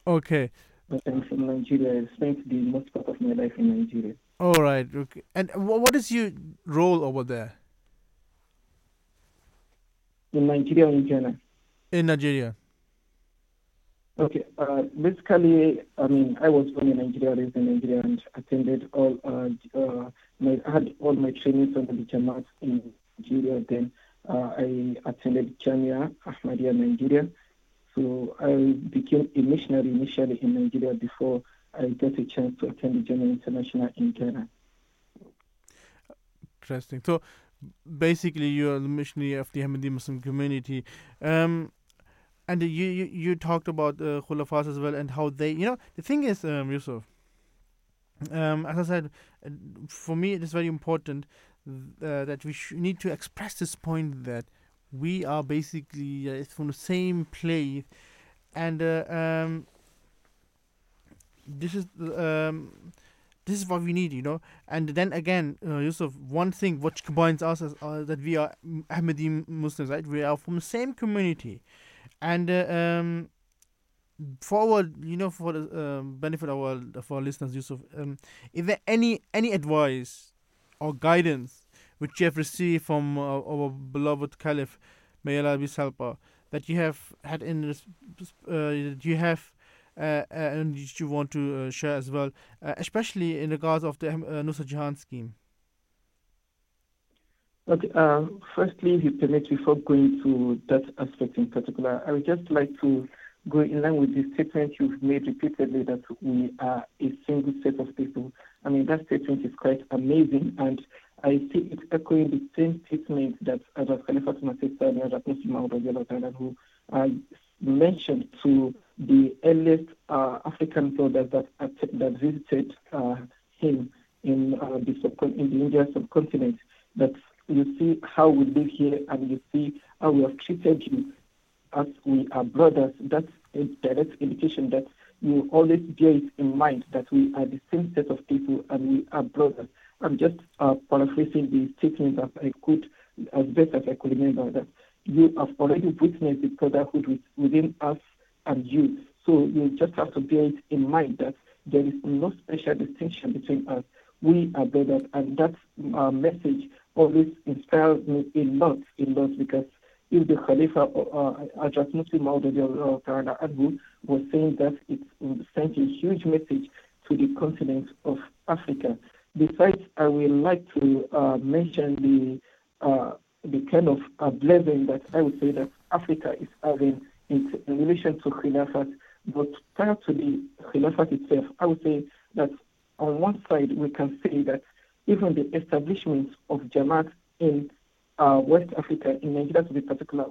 Okay, but I'm from Nigeria. I spent the most part of my life in Nigeria. All right. Okay. And what is your role over there? In Nigeria in Ghana? In Nigeria. Okay. Uh, basically, I mean, I was born in Nigeria, raised in Nigeria, and attended all. Uh, uh, my, had all my trainings under the Jamaat in Nigeria. Then uh, I attended Jamia Ahmadiyya, Nigeria. So I became a missionary initially in Nigeria before I got a chance to attend the Jamia International in Ghana. Interesting. So basically, you're the missionary of the Ahmadi Muslim community. Um, and you, you, you talked about uh, khulafas as well and how they, you know, the thing is, um, Yusuf, um, as I said, uh, for me it is very important uh, that we sh- need to express this point that we are basically uh, from the same place, and uh, um, this is um, this is what we need, you know. And then again, uh, Yusuf, one thing which combines us is uh, that we are Ahmadi Muslims, right? We are from the same community, and uh, um, forward, you know, for the um, benefit of our of our listeners, Yusuf, um, is there any any advice or guidance which you have received from uh, our beloved Caliph, may Allah be helper, that you have had in this, uh, you have uh, uh and you want to uh, share as well, uh, especially in regards of the uh, Nusrat Jahan scheme. Okay, firstly, if you permit, before going to that aspect in particular, I would just like to go in line with the statement you've made repeatedly that we are a single set of people. I mean, that statement is quite amazing, and I see it echoing the same statement that Ajaz Khalifa Masih and Ratna who uh, mentioned to the earliest uh, African brothers that that visited uh, him in uh, the in the Indian subcontinent. That you see how we live here, and you see how we have treated you as we are brothers. That's a direct indication that you always bear it in mind that we are the same set of people and we are brothers. I'm just uh, paraphrasing the statement as I could, as best as I could remember, that you have already witnessed the brotherhood within us and you. So you just have to bear it in mind that there is no special distinction between us. We are brothers, and that uh, message always inspires me a lot, a lot, because if the Khalifa, uh, Ajaz Muslim Abu, was saying that it sent a huge message to the continent of Africa. Besides, I would like to uh, mention the uh, the kind of blessing that I would say that Africa is having in, in relation to Khilafat. But prior to the Khilafat itself, I would say that on one side we can say that even the establishment of Jamaat in uh, West Africa, in Nigeria to be particular,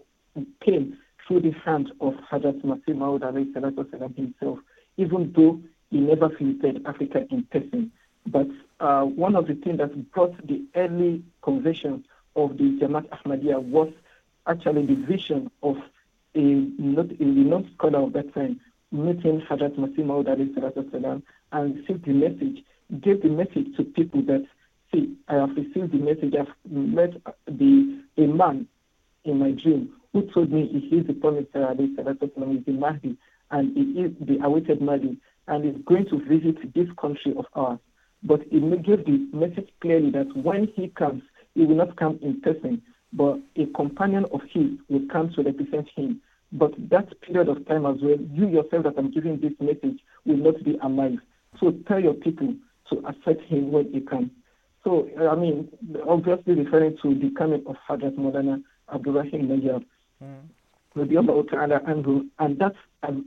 came through the hand of Hazrat Masih Maud himself, even though he never visited Africa in person. But uh, one of the things that brought the early conversion of the Jamaat Ahmadiyya was actually the vision of a, not, a non scholar of that time meeting Hadrat Masih Maud and received the message, gave the message to people that, see, I have received the message, I've met the, a man in my dream who told me he is the promised alayhi is the Mahdi, and he is the awaited Mahdi, and is going to visit this country of ours. But he gave the message clearly that when he comes, he will not come in person, but a companion of his will come to represent him. But that period of time as well, you yourself that I'm giving this message will not be alive. So tell your people to accept him when he comes. So, I mean, obviously referring to the coming of Hadrat Maulana Abdurrahim Nayyar. Mm. And that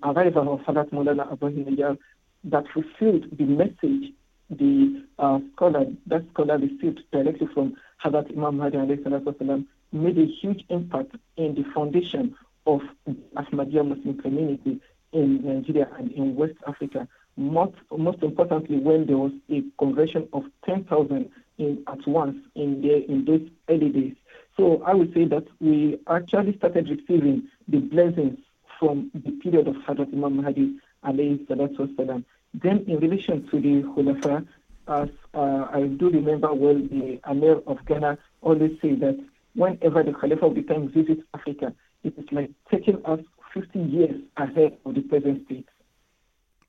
arrival of Hadrat Maulana Abdurrahim Nayyar that fulfilled the message the uh, scholar, that scholar received directly from Hazrat Imam Mahdi made a huge impact in the foundation of Ahmadiyya Muslim community in Nigeria and in West Africa. Most, most importantly, when there was a conversion of 10,000 in, at once in, the, in those early days. So I would say that we actually started receiving the blessings from the period of Hazrat Imam Mahdi alayhi salatu wasalam. Then in relation to the Khulafa, as uh, I do remember well, the Amir of Ghana always say that whenever the Khalifa of the time visits Africa, it is like taking us 50 years ahead of the present state.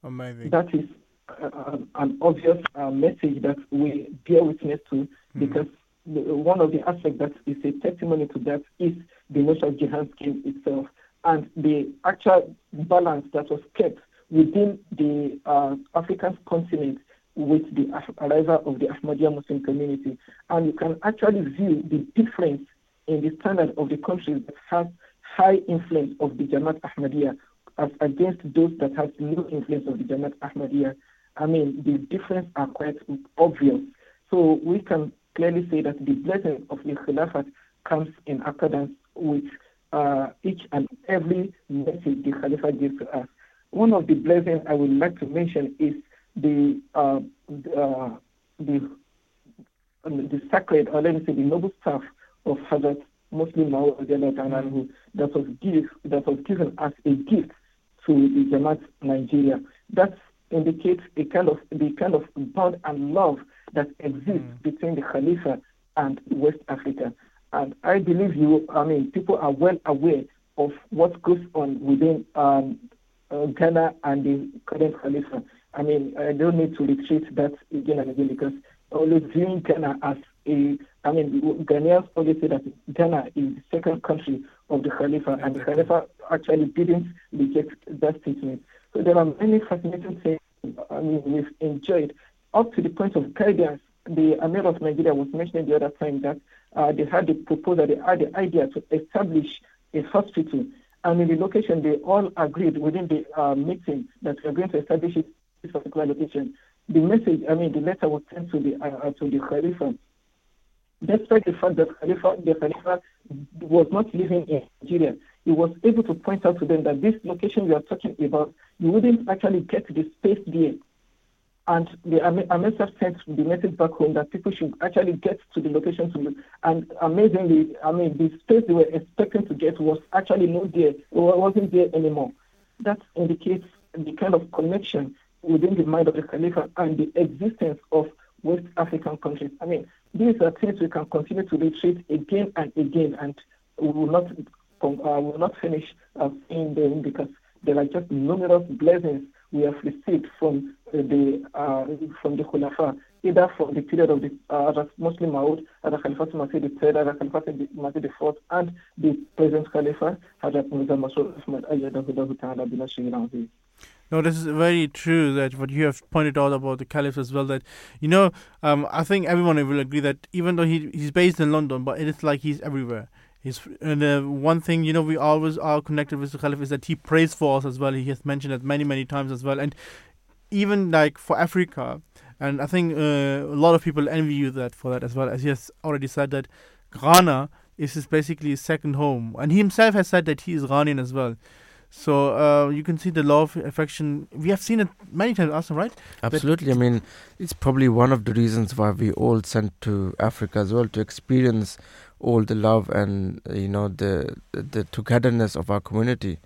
Amazing. That is uh, an obvious uh, message that we bear witness to mm. because the, one of the aspects that is a testimony to that is the Nusrat Jahan scheme itself and the actual balance that was kept within the uh, African continent with the arrival of the Ahmadiyya Muslim community. And you can actually view the difference in the standard of the countries that have high influence of the Jamaat Ahmadiyya as against those that have low influence of the Jamaat Ahmadiyya. I mean, the difference are quite obvious. So we can clearly say that the blessing of the Khilafat comes in accordance with uh, each and every message the Khalifa gives to us. One of the blessings I would like to mention is the uh, uh, the the sacred, or let me say, the noble staff of Hazrat Musleh mm. that was give that was given as a gift to the Jamaat Nigeria. That indicates a kind of the kind of bond and love that exists mm. between the Khalifa and West Africa. And I believe you, I mean, people are well aware of what goes on within um, uh, Ghana and the current Khalifa. I mean, I don't need to retreat that again and again because always viewing Ghana as a, I mean, Ghanaians always say that Ghana is the second country of the Khalifa, and the Khalifa actually didn't reject that statement. So there are many fascinating things I mean, we've enjoyed up to the point of guidance. The Amir of Nigeria was mentioning the other time that uh, they had the proposal, they had the idea to establish a hospital. And in the location, they all agreed within the uh, meeting that we are going to establish this particular location. The message, I mean, the letter was sent to the uh, to the Khalifa. Despite the fact that Khalifa, the Khalifa was not living in Nigeria, he was able to point out to them that this location we are talking about, you wouldn't actually get the space there and the MSF sent the message back home that people should actually get to the location to and amazingly, I mean, the space they were expecting to get was actually not there. It wasn't there anymore. That indicates the kind of connection within the mind of the Khalifa and the existence of West African countries. I mean, these are things we can continue to retreat again and again, and we will not uh, will not finish uh, seeing them because there are just numerous blessings we have received from the uh, from the Khulafa, either from the period of the uh, Musleh Maud, the Khalifat Masih III, the Khalifat Masih IV, and the present Khalifa, Hazrat Mirza Masroor Ahmad Ayyadahu Ta'ala bin no, this is very true that what you have pointed out about the Caliph as well. That you know, um, I think everyone will agree that even though he he's based in London, but it is like he's everywhere. He's and uh, one thing you know we always are connected with the Caliph is that he prays for us as well. He has mentioned it many many times as well, and even like for Africa, and I think uh, a lot of people envy you that for that as well. As he has already said that Ghana is his basically his second home, and he himself has said that he is Ghanaian as well. So uh, you can see the love, affection. We have seen it many times, also, right? Absolutely. I mean, it's probably one of the reasons why we all sent to Africa as well to experience all the love and you know the the togetherness of our community.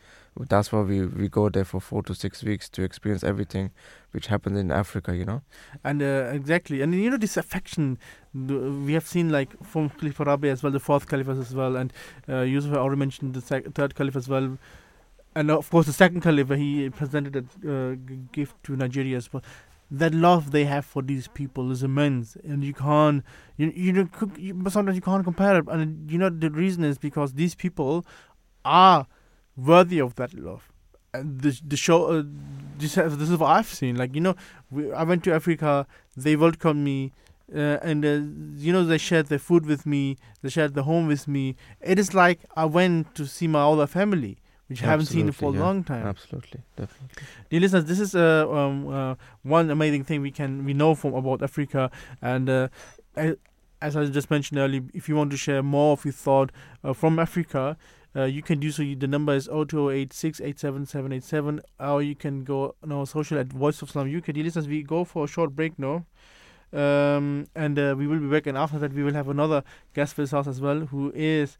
That's why we we go there for four to six weeks to experience everything which happens in Africa. You know. And uh, exactly, and you know this affection we have seen like from Khalifa Rabi as well, the fourth caliph as well, and uh, Yusuf already mentioned the third caliph as well and of course the second caliph he presented a uh, gift to Nigeria as well. That love they have for these people is immense, and you can't, you you, you sometimes you can't compare it. And you know the reason is because these people are worthy of that love. And the the show, uh, this this is what I've seen. Like you know, we, I went to Africa, they welcomed me. Uh, and uh, you know they shared their food with me they shared the home with me it is like i went to see my older family which Absolutely, haven't seen it for yeah. a long time. Absolutely, definitely. Dear listeners, this is uh, um, uh, one amazing thing we can we know from about Africa, and uh, as I just mentioned earlier, if you want to share more of your thought uh, from Africa. Uh, you can do so. The number is 0208 or you can go on our social at Voice of Islam UK. Dear listeners, we go for a short break now. Um, and uh, we will be back, and after that, we will have another guest with us as well, who is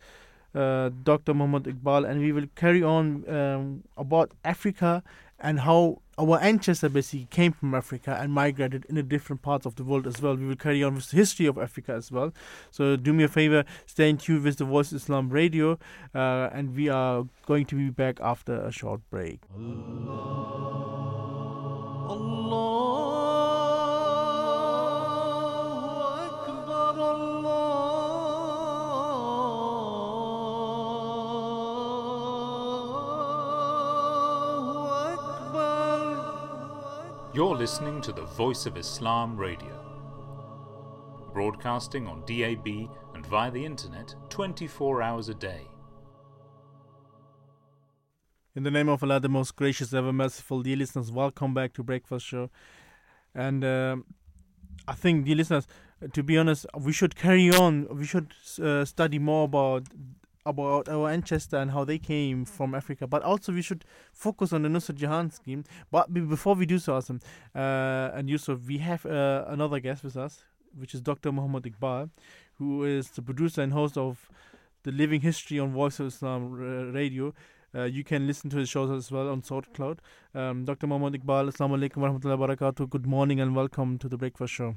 uh, Dr. Muhammad Iqbal, and we will carry on um, about Africa and how our ancestors basically came from Africa and migrated in the different parts of the world as well. We will carry on with the history of Africa as well. So do me a favor, stay in tune with the Voice of Islam Radio, uh, and we are going to be back after a short break. Allah. Allah. You're listening to the Voice of Islam Radio, broadcasting on DAB and via the internet 24 hours a day. In the name of Allah, the most gracious, ever merciful, dear listeners, welcome back to Breakfast Show. And uh, I think, dear listeners, to be honest, we should carry on. We should uh, study more about about our ancestor and how they came from Africa, but also we should focus on the Nusrat Jahan scheme. But before we do so, Asim, uh, and Yusuf, we have uh, another guest with us, which is Dr. Muhammad Iqbal, who is the producer and host of the Living History on Voice of Islam radio. Uh, you can listen to his shows as well on SoundCloud. Um, Dr. Muhammad Iqbal, Assalamu alaikum wa rahmatullahi wa barakatuh. Good morning and welcome to the Breakfast Show.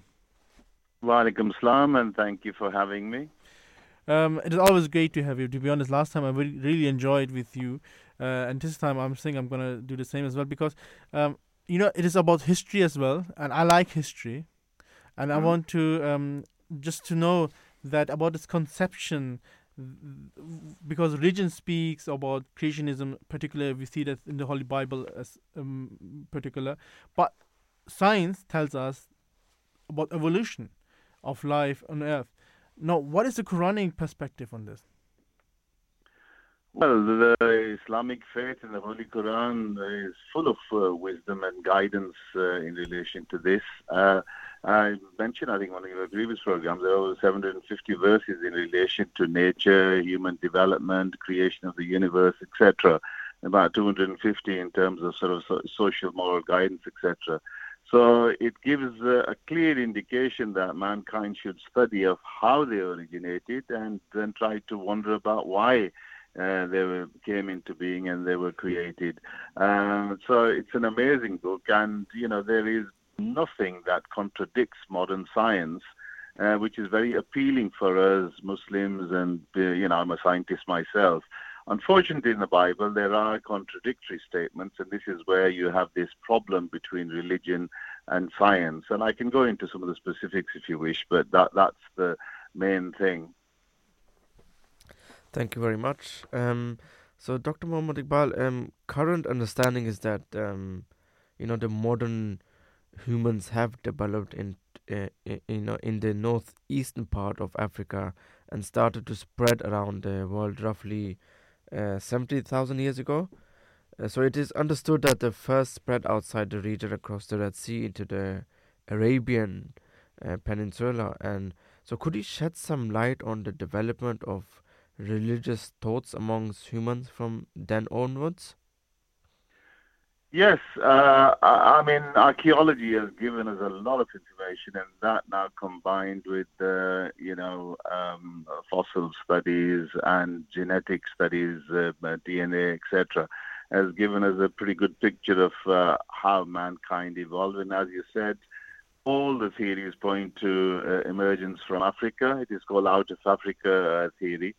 Wa alaikum salam and thank you for having me. Um, it is always great to have you. To be honest, last time I really, really enjoyed with you, uh, and this time I'm saying I'm gonna do the same as well because, um, you know, it is about history as well, and I like history, and mm-hmm. I want to um, just to know that about its conception, because religion speaks about creationism, particularly we see that in the Holy Bible as um, particular, but science tells us about evolution of life on Earth now, what is the Quranic perspective on this? Well, the Islamic faith and the Holy Quran is full of uh, wisdom and guidance uh, in relation to this. Uh, I mentioned, I think, one of your previous programs, there are over 750 verses in relation to nature, human development, creation of the universe, etc. About 250 in terms of sort of so- social moral guidance, etc. So it gives a clear indication that mankind should study of how they originated and then try to wonder about why uh, they were, came into being and they were created. Uh, so it's an amazing book, and you know there is nothing that contradicts modern science. Uh, which is very appealing for us Muslims, and uh, you know I'm a scientist myself. Unfortunately, in the Bible, there are contradictory statements, and this is where you have this problem between religion and science. And I can go into some of the specifics if you wish, but that, that's the main thing. Thank you very much. Um, so, Dr. Muhammad Iqbal, um, current understanding is that um, you know the modern humans have developed in uh, you know in the northeastern part of Africa and started to spread around the world roughly uh, 70,000 years ago. Uh, so it is understood that the first spread outside the region across the Red Sea into the Arabian uh, Peninsula. And so, could you shed some light on the development of religious thoughts amongst humans from then onwards? Yes, uh, I mean, archaeology has given us a lot of information, and that now combined with, uh, you know, um, fossil studies and genetic studies, uh, DNA, etc., has given us a pretty good picture of uh, how mankind evolved. And as you said, all the theories point to uh, emergence from Africa. It is called out of Africa uh, theory.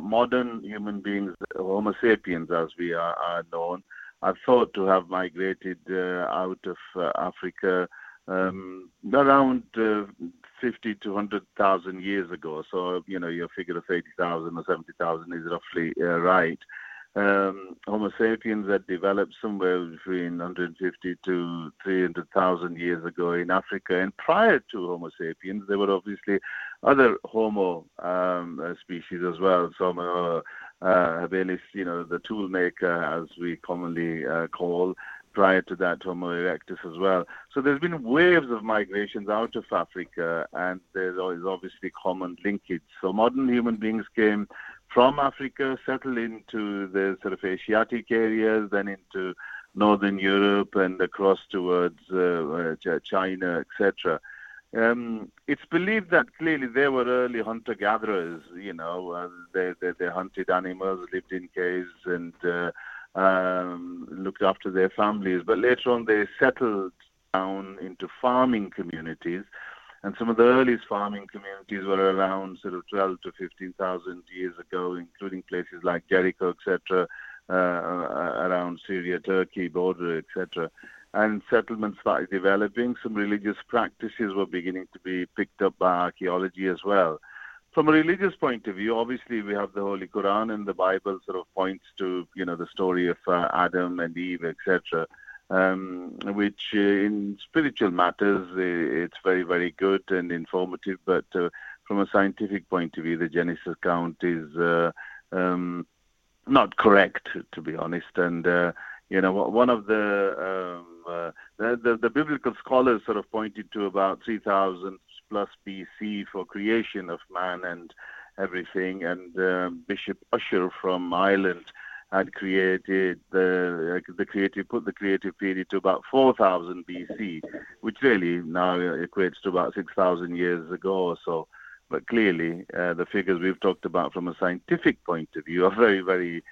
modern human beings, Homo sapiens, as we are, are known, are thought to have migrated uh, out of uh, Africa um, around uh, 50 to 100,000 years ago. So, you know, your figure of 80,000 or 70,000 is roughly right. Um, Homo sapiens had developed somewhere between 150 to 300,000 years ago in Africa. And prior to Homo sapiens, there were obviously other Homo um, species as well. Some uh, habilis, you know, the tool maker, as we commonly uh, call, prior to that Homo erectus as well. So there's been waves of migrations out of Africa, and there's obviously common linkage. So modern human beings came from Africa, settled into the sort of Asiatic areas, then into Northern Europe and across towards uh, uh China, etc. Um, it's believed that clearly they were early hunter-gatherers. You know, uh, they, they, they hunted animals, lived in caves, and uh, um, looked after their families. But later on, they settled down into farming communities, and some of the earliest farming communities were around sort of 12 to 15,000 years ago, including places like Jericho, etc., uh, uh, around Syria, Turkey border, etc and settlements started developing. Some religious practices were beginning to be picked up by archaeology as well. From a religious point of view, obviously we have the Holy Quran and the Bible sort of points to you know the story of uh, Adam and Eve, etc. Um, which uh, in spiritual matters it's very very good and informative, but uh, from a scientific point of view, the Genesis account is uh, um, not correct, to be honest, and uh, you know, one of the, um, uh, the, the, the biblical scholars sort of pointed to about 3,000 plus BC for creation of man and everything, and uh, Bishop Ussher from Ireland had created the the creative put the creative period to about 4,000 BC, which really now equates to about 6,000 years ago or so. But clearly, uh, the figures we've talked about from a scientific point of view are very, very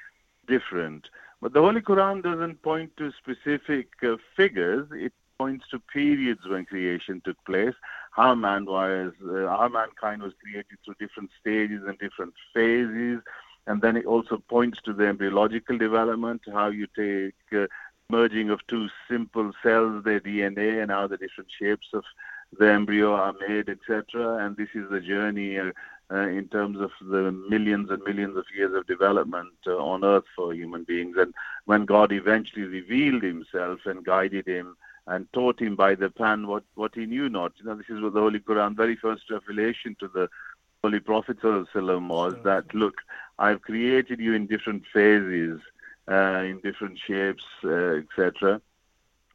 different. But the Holy Quran doesn't point to specific uh, figures. It points to periods when creation took place, how man was, uh, how mankind was created through different stages and different phases, and then it also points to the embryological development, how you take uh, merging of two simple cells, their DNA, and how the different shapes of the embryo are made, etc. And this is the journey uh, in terms of the millions and millions of years of development uh, on earth for human beings. And when God eventually revealed himself and guided him and taught him by the pen what, what he knew not. You know, this is what the Holy Quran, very first revelation to the Holy Prophet was that, look, I've created you in different phases, uh, in different shapes, uh, etc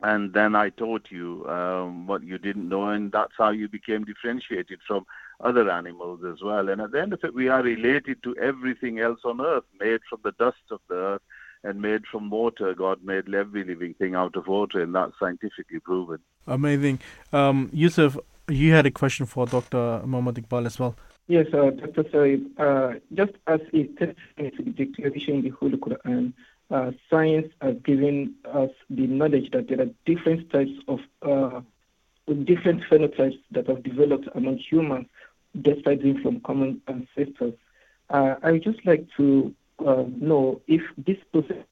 and then I taught you um, what you didn't know, and that's how you became differentiated from other animals as well. And at the end of it, we are related to everything else on earth, made from the dust of the earth and made from water. God made every living thing out of water, and that's scientifically proven. Amazing. Um, Yusuf, you had a question for Dr. Muhammad Iqbal as well. Yes, uh, Dr. Said, uh, just as a testimony to the declaration in the Holy Quran, uh, science has given us the knowledge that there are different types of uh, different phenotypes that have developed among humans despite being from common ancestors. Uh, I would just like to uh, know if this process,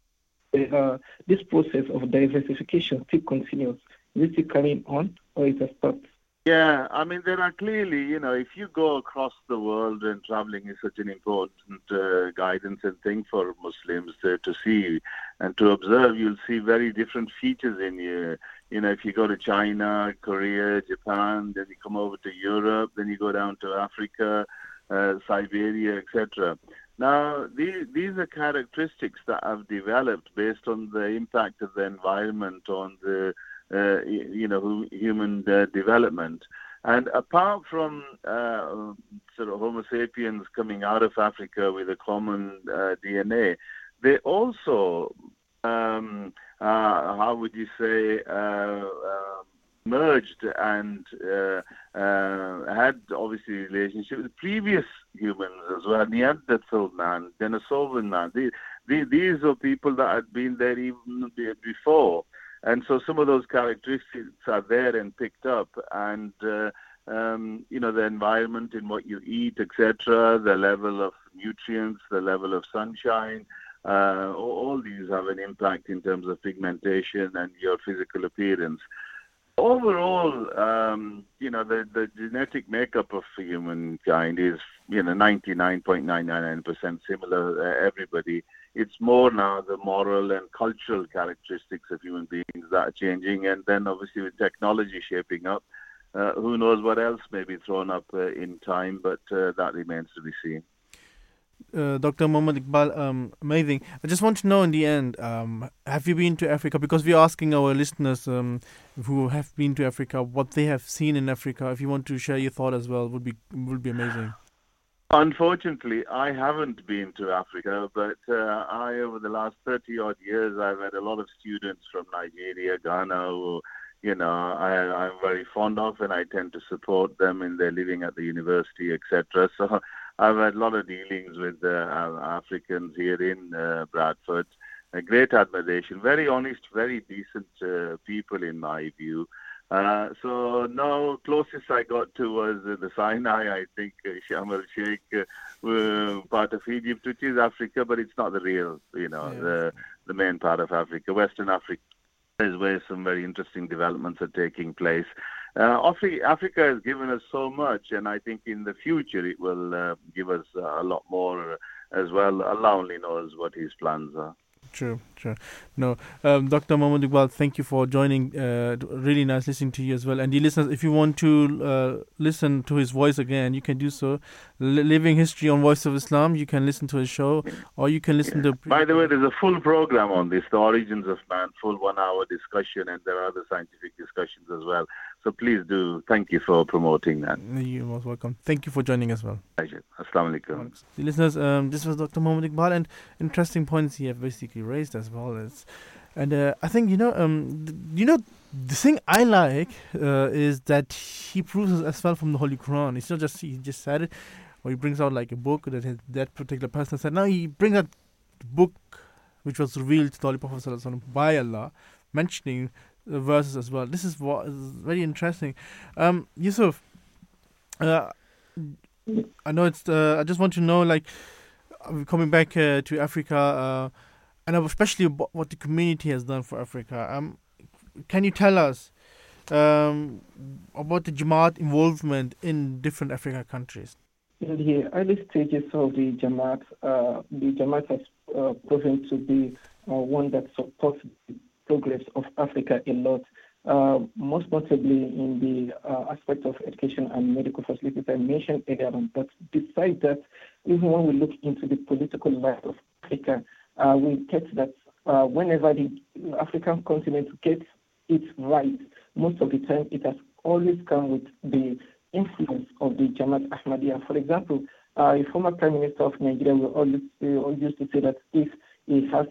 uh, this process of diversification still continues. Is it still carrying on or is it stopped? Yeah, I mean, there are clearly, you know, if you go across the world and traveling is such an important uh, guidance and thing for Muslims to, to see and to observe, you'll see very different features in you. You know, if you go to China, Korea, Japan, then you come over to Europe, then you go down to Africa, uh, Siberia, etc. Now, these, these are characteristics that have developed based on the impact of the environment on the uh, you know, human uh, development. And apart from uh, sort of Homo sapiens coming out of Africa with a common uh, DNA, they also um, uh, how would you say, merged and had obviously relationship with previous humans as well, Neanderthal man, Denisovan man. These, these are people that had been there even before. And so some of those characteristics are there and picked up. And, uh, um, you know, the environment in what you eat, etc., the level of nutrients, the level of sunshine, uh, all, these have an impact in terms of pigmentation and your physical appearance. Overall, um, you know, the, the genetic makeup of humankind is, you know, 99.999% similar, uh, everybody. It's more now the moral and cultural characteristics of human beings that are changing. And then obviously with technology shaping up, uh, who knows what else may be thrown up uh, in time, but uh, that remains to be seen uh, Dr. Mohammed Iqbal, um, amazing. I just want to know in the end, um, have you been to Africa? Because we're asking our listeners um, who have been to Africa what they have seen in Africa. If you want to share your thought as well, would be would be amazing. Unfortunately, I haven't been to Africa, but uh, I, over the last 30 odd years, I've had a lot of students from Nigeria, Ghana, who, you know, I, I'm very fond of, and I tend to support them in their living at the university, etc. So I've had a lot of dealings with uh, Africans here in uh, Bradford. A great admiration, very honest, very decent uh, people in my view. Uh, so now closest I got to was uh, the Sinai. I think uh, Sharm el Sheikh, uh, part of Egypt, which is Africa, but it's not the real, you know, yeah. the the main part of Africa. Western Africa is where some very interesting developments are taking place. Uh, Africa has given us so much, and I think in the future it will uh, give us uh, a lot more as well. Allah only knows what His plans are. True, true. No, um, Dr. Mohammed Iqbal, thank you for joining. Uh, really nice listening to you as well. And the listeners, if you want to uh, listen to his voice again, you can do so. L- Living History on Voice of Islam, you can listen to his show, or you can listen to. By the way, there's a full program on this, The Origins of Man, full one hour discussion, and there are other scientific discussions as well. So please do. Thank you for promoting that. You're most welcome. Thank you for joining as well. Pleasure. Assalamu alaikum. The listeners, um, this was Dr. Mohammed Iqbal, and interesting points he have basically raised as well. As, and uh, I think you know, um, th- you know, the thing I like uh, is that he proves as well from the Holy Quran. It's not just he just said it, or he brings out like a book that his, that particular person said. Now he brings out the book which was revealed to the Holy Prophet by Allah, mentioning verses as well. This is what is very interesting. Um, Yusuf, uh, I know it's. Uh, I just want to know, like, uh, coming back uh, to Africa, uh, and especially what the community has done for Africa. Um, can you tell us um, about the Jamaat involvement in different African countries? In the early stages of the Jamaat, uh, the Jamaat has proven to be one that supports progress of Africa a lot, uh, most notably in the uh, aspect of education and medical facilities I mentioned earlier on. But besides that, even when we look into the political life of Africa, uh, we get that whenever the African continent gets it right, most of the time it has always come with the influence of the Jamaat Ahmadiyya. For example, a former prime minister of Nigeria will always, used to say that if he has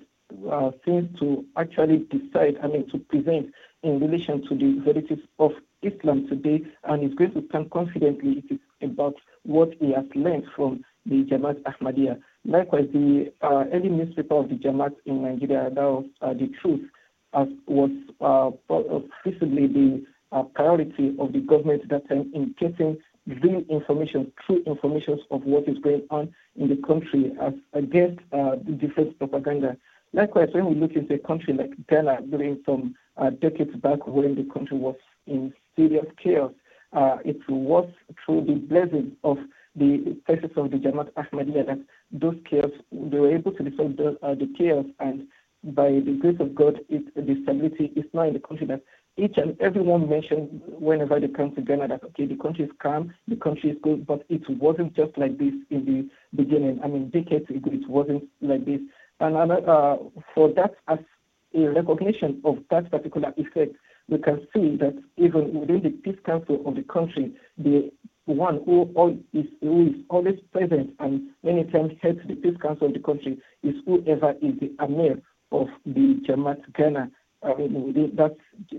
uh, things to actually decide, I mean, to present in relation to the verities of Islam today, and is going to stand confidently. It is about what he has learned from the Jamaat Ahmadiyya. Likewise, the uh, early newspaper of the Jamaat in Nigeria, that was uh, the truth, as was uh, the uh, priority of the government at that time in getting real information, true information of what is going on in the country as against uh, the different propaganda Likewise, when we look into a country like Ghana during some uh, decades back when the country was in serious chaos, uh, it was through the blessing of the faces of the Jamaat Ahmadiyya that those chaos, they were able to resolve the, uh, the chaos and by the grace of God, it, the stability is now in the country that each and everyone mentioned whenever they come to Ghana that okay, the country is calm, the country is good, but it wasn't just like this in the beginning. I mean, decades ago, it wasn't like this. And uh, for that, as a recognition of that particular effect, we can see that even within the Peace Council of the country, the one who, all is, who is always present and many times heads the Peace Council of the country is whoever is the Amir of the Jamaat Ghana. I mean, within, that's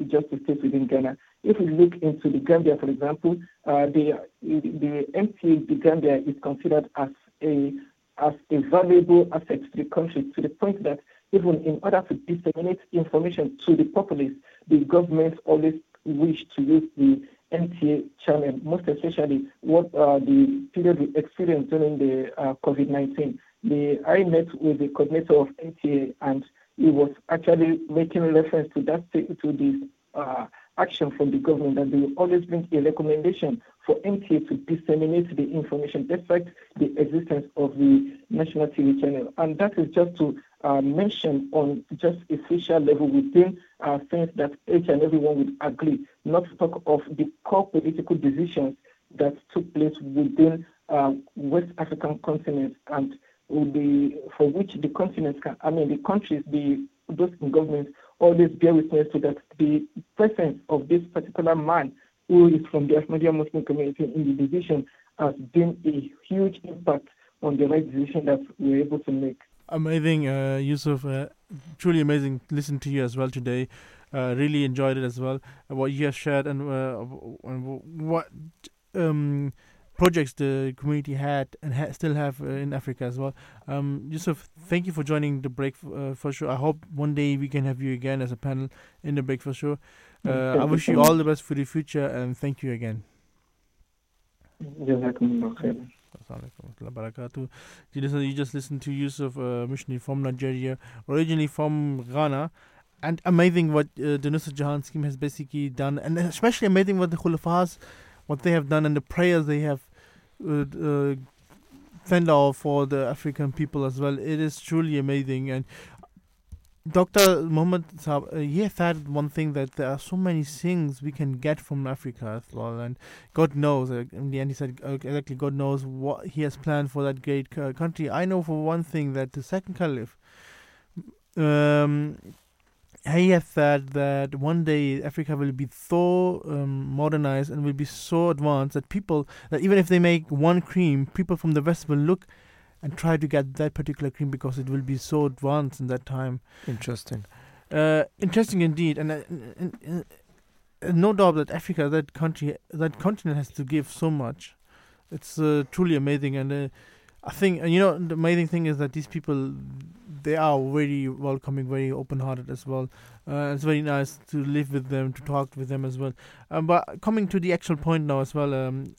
just the state within Ghana. If we look into the Gambia, for example, uh, the the MTA, the Gambia is considered as a as a valuable asset to the country to the point that even in order to disseminate information to the populace, the government always wish to use the MTA channel, most especially what uh, the period we experienced during the uh, COVID-19. The, I met with the coordinator of MTA and he was actually making reference to that to this uh, action from the government that they will always bring a recommendation for MTA to disseminate the information despite the existence of the national TV channel. And that is just to uh, mention on just a social level within uh, things that each and everyone would agree, not to talk of the core political decisions that took place within uh, West African continent and the, for which the continents can, I mean, the countries, the those in government always bear witness to that the presence of this particular man who is from the Ahmadiyya Muslim community in the division has been a huge impact on the right decision that we were able to make. Amazing, uh, Yusuf. Uh, truly amazing. Listen to you as well today. Uh, really enjoyed it as well. What you have shared and, uh, what um, projects the community had and ha- still have uh, in Africa as well. Um, Yusuf, thank you for joining the break uh, for sure. I hope one day we can have you again as a panel in the break for sure. Uh, I wish you all the best for the future and thank you again. You just listened to Yusuf, uh, missionary from Nigeria, originally from Ghana. And amazing what uh, the Nusrat Jahan scheme has basically done, and especially amazing what the Khulafas, what they have done, and the prayers they have uh, fend out for the African people as well. It is truly amazing. And Dr. Muhammad Saab, uh, he said one thing that there are so many things we can get from Africa as well. And God knows, uh, in the end, he said, uh, exactly, God knows what he has planned for that great uh, country. I know for one thing that the second caliph, um, he has said that one day Africa will be so um, modernized and will be so advanced that people, that even if they make one cream, people from the West will look and try to get that particular cream because it will be so advanced in that time. Interesting. Uh, interesting indeed, and, uh, and, and, and, no doubt that Africa, that country, that continent has to give so much. It's uh, truly amazing, and uh, I think and you know the amazing thing is that these people they are very welcoming, very open-hearted as well. Uh, it's very nice to live with them, to talk with them as well. Um, but coming to the actual point now as well, um,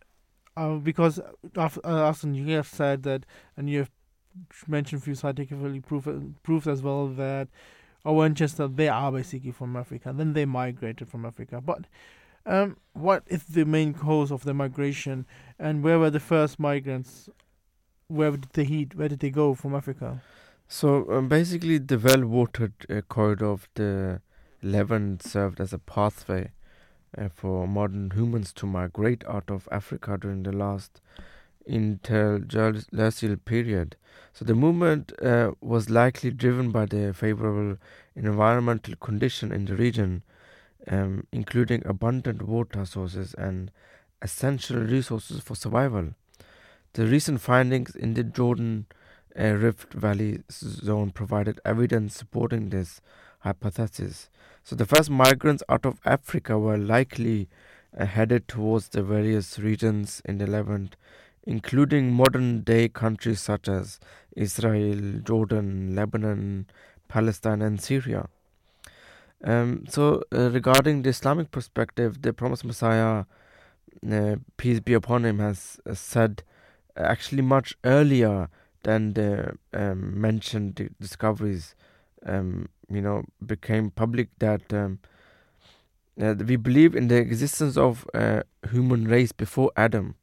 uh, because after, uh, Asim, you have said that, and you have mentioned a few scientifically proof proofs as well that or Winchester they are basically from Africa. Then they migrated from Africa, but. Um, what is the main cause of the migration, and where were the first migrants? Where did they heat? Where did they go from Africa? So um, basically, the well watered uh, corridor of the Levant served as a pathway uh, for modern humans to migrate out of Africa during the last interglacial period. So the movement uh, was likely driven by the favorable environmental condition in the region, um, including abundant water sources and essential resources for survival. The recent findings in the Jordan a Rift Valley zone provided evidence supporting this hypothesis. So the first migrants out of Africa were likely uh, headed towards the various regions in the Levant, including modern day countries such as Israel, Jordan, Lebanon, Palestine, and Syria. Um, so, uh, regarding the Islamic perspective, the promised Messiah, uh, peace be upon him, has uh, said uh, actually much earlier than the um, mentioned discoveries, um, you know, became public that um, uh, we believe in the existence of a human race before Adam,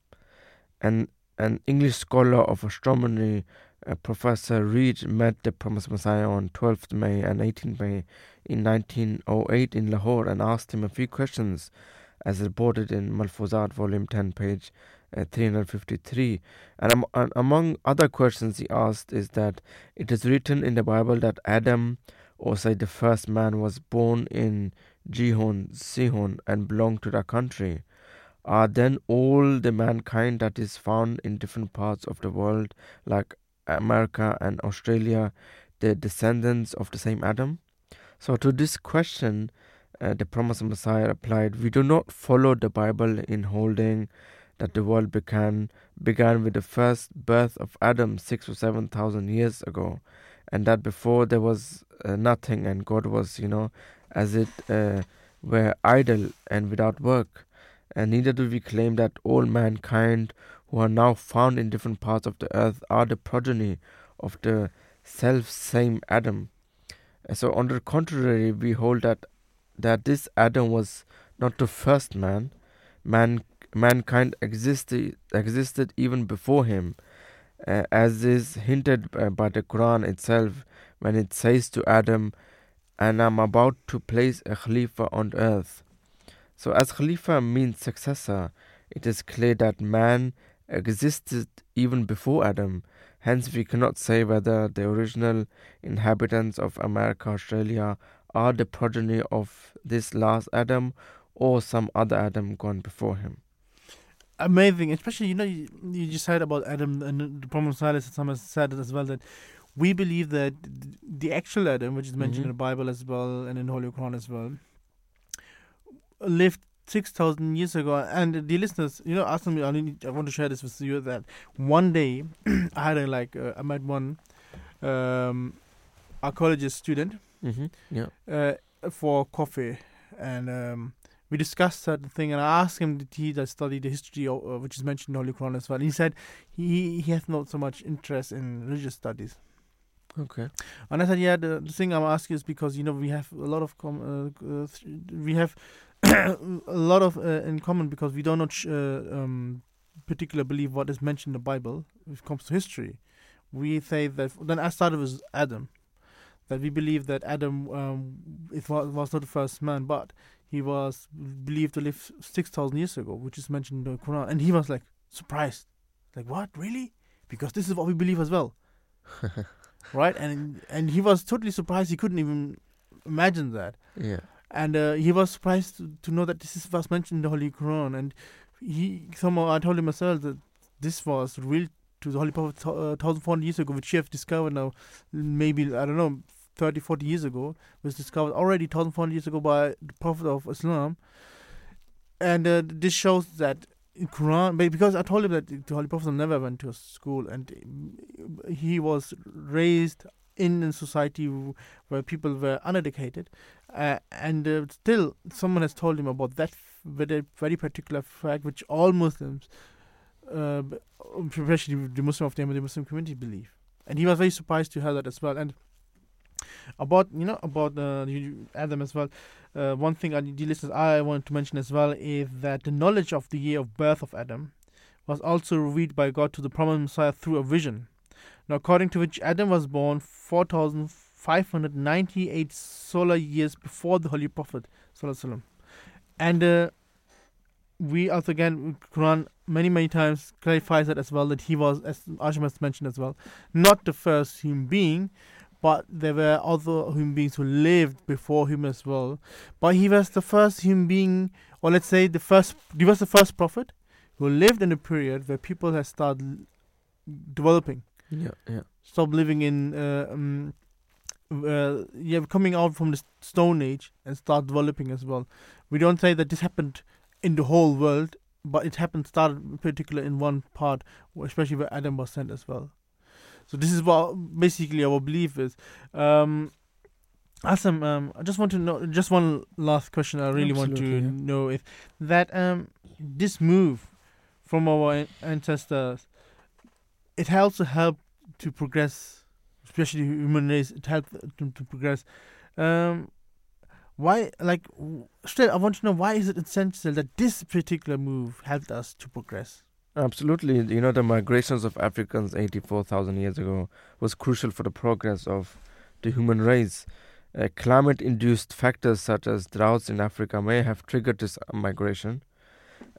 and an English scholar of astronomy, uh, Professor Reid, met the promised Messiah on 12th May and 18th May in 1908 in Lahore and asked him a few questions, as reported in Malfuzat, volume 10, page uh, 353. And, and among other questions he asked is that it is written in the Bible that Adam, or say the first man, was born in Gihon, Sihon, and belonged to that country. Are then all the mankind that is found in different parts of the world, like America and Australia, the descendants of the same Adam? So, to this question, uh, the promised Messiah replied, We do not follow the Bible in holding that the world began began with the first birth of Adam six or seven thousand years ago, and that before there was uh, nothing, and God was, you know, as it uh, were idle and without work. And neither do we claim that all mankind who are now found in different parts of the earth are the progeny of the self same Adam. So, on the contrary, we hold that that this Adam was not the first man. Man, mankind existed existed even before him, uh, as is hinted uh, by the Quran itself when it says to Adam, "And I'm about to place a Khalifa on earth." So, as Khalifa means successor, it is clear that man existed even before Adam. Hence, we cannot say whether the original inhabitants of America, Australia, are the progeny of this last Adam or some other Adam gone before him. Amazing, especially you know you, you just said about Adam and the problem Silas and some has said as well that we believe that the actual Adam, which is mentioned Mhm. in the Bible as well and in the Holy Quran as well, lived six thousand years ago. And the listeners, you know, ask me. I, need, I want to share this with you that one day I had a like uh, I met one um, archaeologist student Mm-hmm. Yeah. uh, for coffee, and um, we discussed certain thing. And I asked him did he does study the history, of, uh, which is mentioned in the Holy Quran as well. And he said he he has not so much interest in religious studies. Okay. And I said, yeah, the, the thing I'm asking is because you know we have a lot of com- uh, uh, th- we have a lot of uh, in common because we do not sh- uh, um, particular believe what is mentioned in the Bible when it comes to history. We say that then I started with Adam, that we believe that Adam um, it was, was not the first man, but he was believed to live six thousand years ago, which is mentioned in the Quran, and he was like surprised, like what really? Because this is what we believe as well right? And and he was totally surprised. He couldn't even imagine that, Yeah. and uh, he was surprised to, to know that this is was mentioned in the Holy Quran. And he somehow I told him myself that this was real to the Holy Prophet uh, thousand four hundred years ago, which you have discovered now, maybe I don't know. 30, 40 years ago was discovered already 1400 years ago by the Prophet of Islam, and uh, this shows that Quran, because I told him that the Holy Prophet never went to school and he was raised in a society where people were uneducated, uh, and uh, still someone has told him about that very, very particular fact which all Muslims, uh, especially the Muslim of the Muslim community, believe, and he was very surprised to hear that as well. And about you know about uh, you- Adam as well. Uh, one thing, uh, dear listeners, I wanted to mention as well is that the knowledge of the year of birth of Adam was also revealed by God to the promised Messiah through a vision. Now, according to which Adam was born 4,598 solar years before the Holy Prophet. And uh, we also, again, Quran many, many times clarifies that as well that he was, as Asim has mentioned as well, not the first human being, but there were other human beings who lived before him as well. But he was the first human being, or let's say the first, he was the first prophet who lived in a period where people had started developing, Yeah. Yeah. stopped living in, uh, um, uh, yeah, coming out from the Stone Age and start developing as well. We don't say that this happened in the whole world, but it happened, started particular in one part, especially where Adam was sent as well. So this is what basically our belief is. Um, Asim, um, I just want to know, just one last question. I really want to yeah. know if that um, this move from our ancestors, it helps to help to progress, especially human race. It helps to, to progress. Um, why, like, still, I want to know why is it essential that this particular move helped us to progress? Absolutely. You know, the migrations of Africans 84,000 years ago was crucial for the progress of the human race. Uh, climate induced factors such as droughts in Africa may have triggered this uh, migration,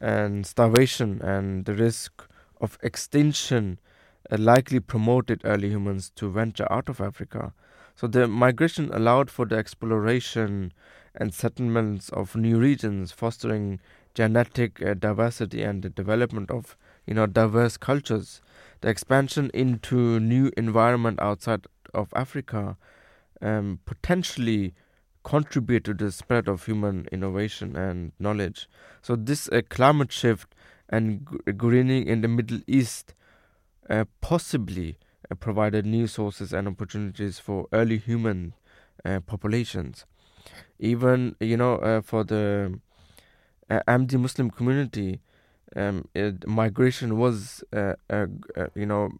and starvation and the risk of extinction uh, likely promoted early humans to venture out of Africa. So the migration allowed for the exploration and settlements of new regions, fostering genetic uh, diversity and the development of you know diverse cultures the expansion into new environment outside of Africa um, potentially contribute to the spread of human innovation and knowledge. So this uh, climate shift and greening in the Middle East uh, possibly uh, provided new sources and opportunities for early human uh, populations. Even you know uh, for the uh, Ahmadi Muslim community, um, it, migration was uh, you know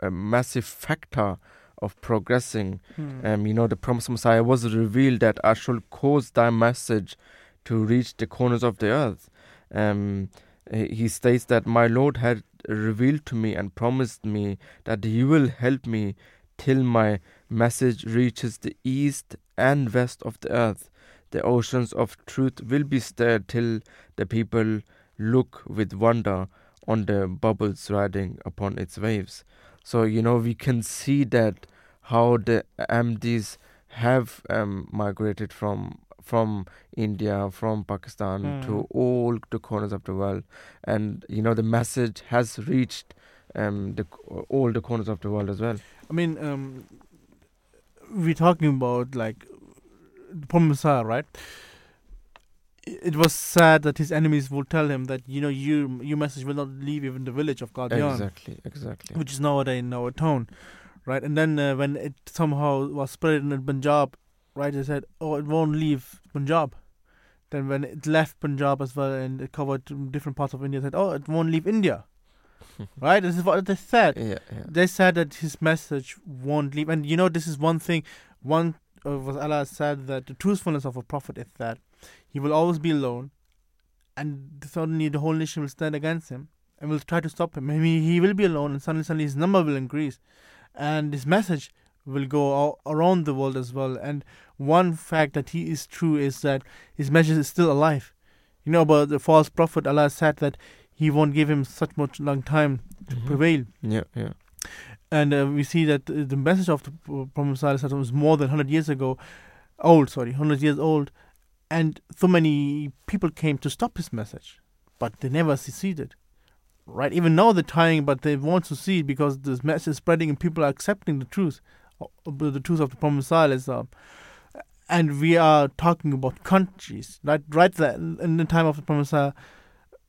a massive factor of progressing. Hmm. Um, you know, the promised Messiah was revealed that I shall cause thy message to reach the corners of the earth. Um, he states that my Lord had revealed to me and promised me that he will help me till my message reaches the east and west of the earth. The oceans of truth will be stirred till the people look with wonder on the bubbles riding upon its waves. So you know we can see that how the Ahmadis have um, migrated from from India, from Pakistan Hmm. to all the corners of the world, and you know the message has reached um, the all the corners of the world as well. I mean, um, we're talking about like the Prophet Messiah, right? It was sad that his enemies would tell him that you know you your message will not leave even the village of Qadian, Exactly, exactly. which is nowadays in our town, right? And then uh, when it somehow was spread in Punjab, right? They said, oh, it won't leave Punjab. Then when it left Punjab as well and it covered different parts of India, they said, oh, it won't leave India, right? This is what they said Yeah, yeah. they said that his message won't leave. And you know, this is one thing. One was Allah said that the truthfulness of a prophet is that he will always be alone, and suddenly the whole nation will stand against him and will try to stop him. Maybe he will be alone, and suddenly, suddenly his number will increase, and his message will go all around the world as well. And one fact that he is true is that his message is still alive. You know about the false prophet. Allah said that he won't give him such much long time to Mhm. prevail. Yeah, yeah. And uh, we see that uh, the message of the P- Prophet Sallallahu was more than 100 years ago, old, sorry, 100 years old. And so many people came to stop his message, but they never succeeded. Right? Even now they're trying, but they won't succeed because this message is spreading and people are accepting the truth, uh, the truth of the Prophet Sallallahu and we are talking about countries, right? Right there in the time of the Prophet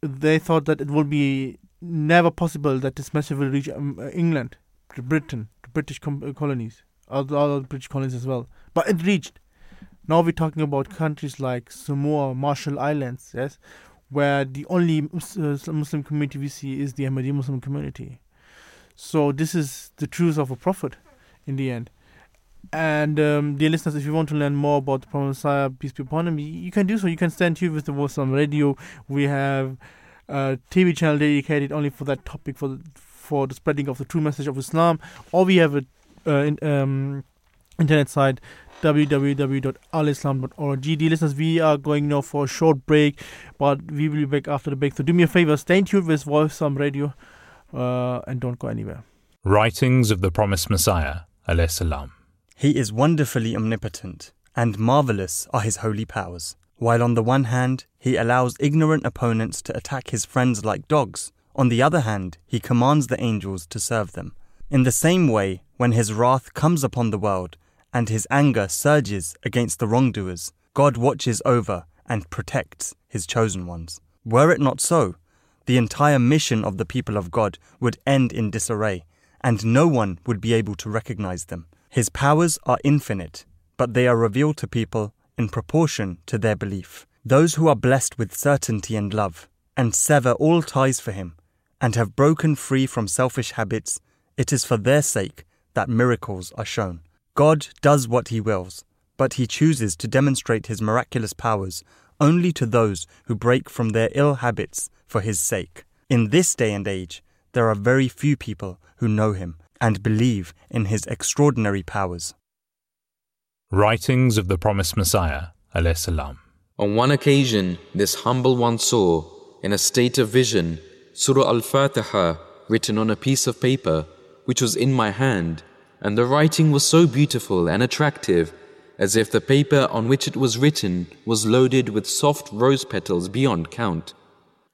they thought that it would be never possible that this message will reach um, uh, England, to Britain, to British com- uh, colonies, other British colonies as well. But it reached. Now we're talking about countries like Samoa, Marshall Islands, yes, where the only uh, Muslim community we see is the Ahmadi Muslim community. So this is the truth of a prophet, in the end. And um, dear listeners, if you want to learn more about the Prophet Messiah, peace be upon him, you can do so. You can stand here with the on Radio. We have a TV channel dedicated only for that topic, for the, for the spreading of the true message of Islam, or we have a uh, in, um, internet site www.alislam.org. Dear listeners, we are going now for a short break, but we will be back after the break. So do me a favor, stay tuned with Voice on Radio, uh, and don't go anywhere. Writings of the Promised Messiah, alayhi salam. He is wonderfully omnipotent, and marvelous are his holy powers. While on the one hand, he allows ignorant opponents to attack his friends like dogs, on the other hand, he commands the angels to serve them. In the same way, when his wrath comes upon the world, and his anger surges against the wrongdoers, God watches over and protects his chosen ones. Were it not so, the entire mission of the people of God would end in disarray, and no one would be able to recognize them. His powers are infinite, but they are revealed to people in proportion to their belief. Those who are blessed with certainty and love, and sever all ties for him, and have broken free from selfish habits, it is for their sake that miracles are shown. God does what he wills, but he chooses to demonstrate his miraculous powers only to those who break from their ill habits for his sake. In this day and age, there are very few people who know him and believe in his extraordinary powers. Writings of the Promised Messiah, alayhi salam. On one occasion, this humble one saw, in a state of vision, Surah Al Fatiha written on a piece of paper, which was in my hand, and the writing was so beautiful and attractive, as if the paper on which it was written was loaded with soft rose petals beyond count.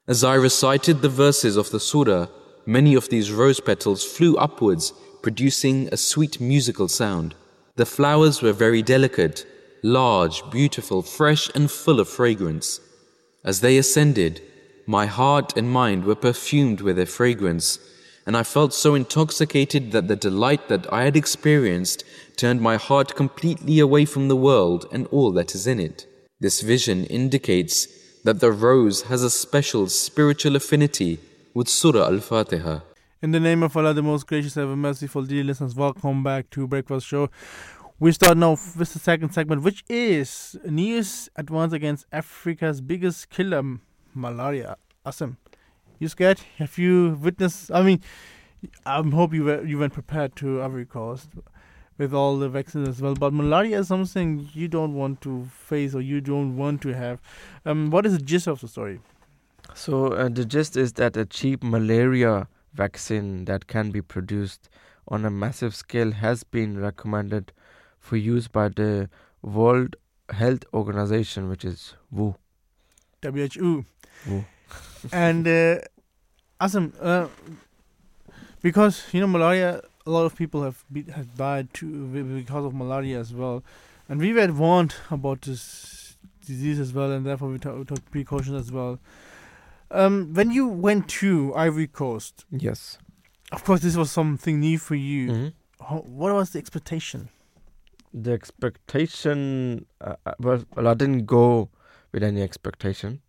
As I recited the verses of the surah, many of these rose petals flew upwards, producing a sweet musical sound. The flowers were very delicate, large, beautiful, fresh, and full of fragrance. As they ascended, my heart and mind were perfumed with their fragrance, and I felt so intoxicated that the delight that I had experienced turned my heart completely away from the world and all that is in it. This vision indicates that the rose has a special spiritual affinity with Surah Al Fatiha. In the name of Allah, the most gracious, ever merciful, dear listeners, welcome back to Breakfast Show. We start now with the second segment, which is news advance against Africa's biggest killer, malaria. Asim. You scared? Have you witnessed? I mean, I hope you were, you went prepared to Ivory Coast with all the vaccines as well. But malaria is something you don't want to face or you don't want to have. Um, what is the gist of the story? So uh, the gist is that a cheap malaria vaccine that can be produced on a massive scale has been recommended for use by the World Health Organization, which is WHO. WHO. And uh, Asim. Uh, because you know malaria, a lot of people have be, have died too because of malaria as well, and we were warned about this disease as well, and therefore we took, we took precautions as well. Um, when you went to Ivory Coast, Yes. of course, this was something new for you. Mhm. How, what was the expectation? The expectation, uh, uh, well, well, I didn't go with any expectation,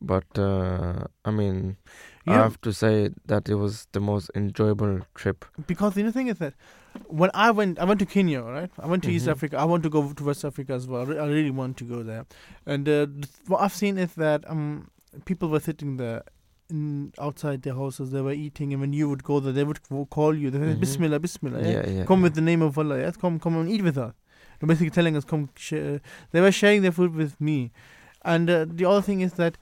but uh, I mean, I have to say that it was the most enjoyable trip. Because the thing is that when I went, I went to Kenya, right? I went to East Mhm. Africa. I want to go to West Africa as well. I really want to go there. And uh, what I've seen is that um, people were sitting there in, outside their houses. They were eating, and when you would go there, they would call you. They would Mhm. Bismillah, Bismillah. Yeah? Yeah, yeah. Come yeah. with the name of Allah. Yes, come, come and eat with us. They're basically telling us, come. Share. They were sharing their food with me. And uh, the other thing is that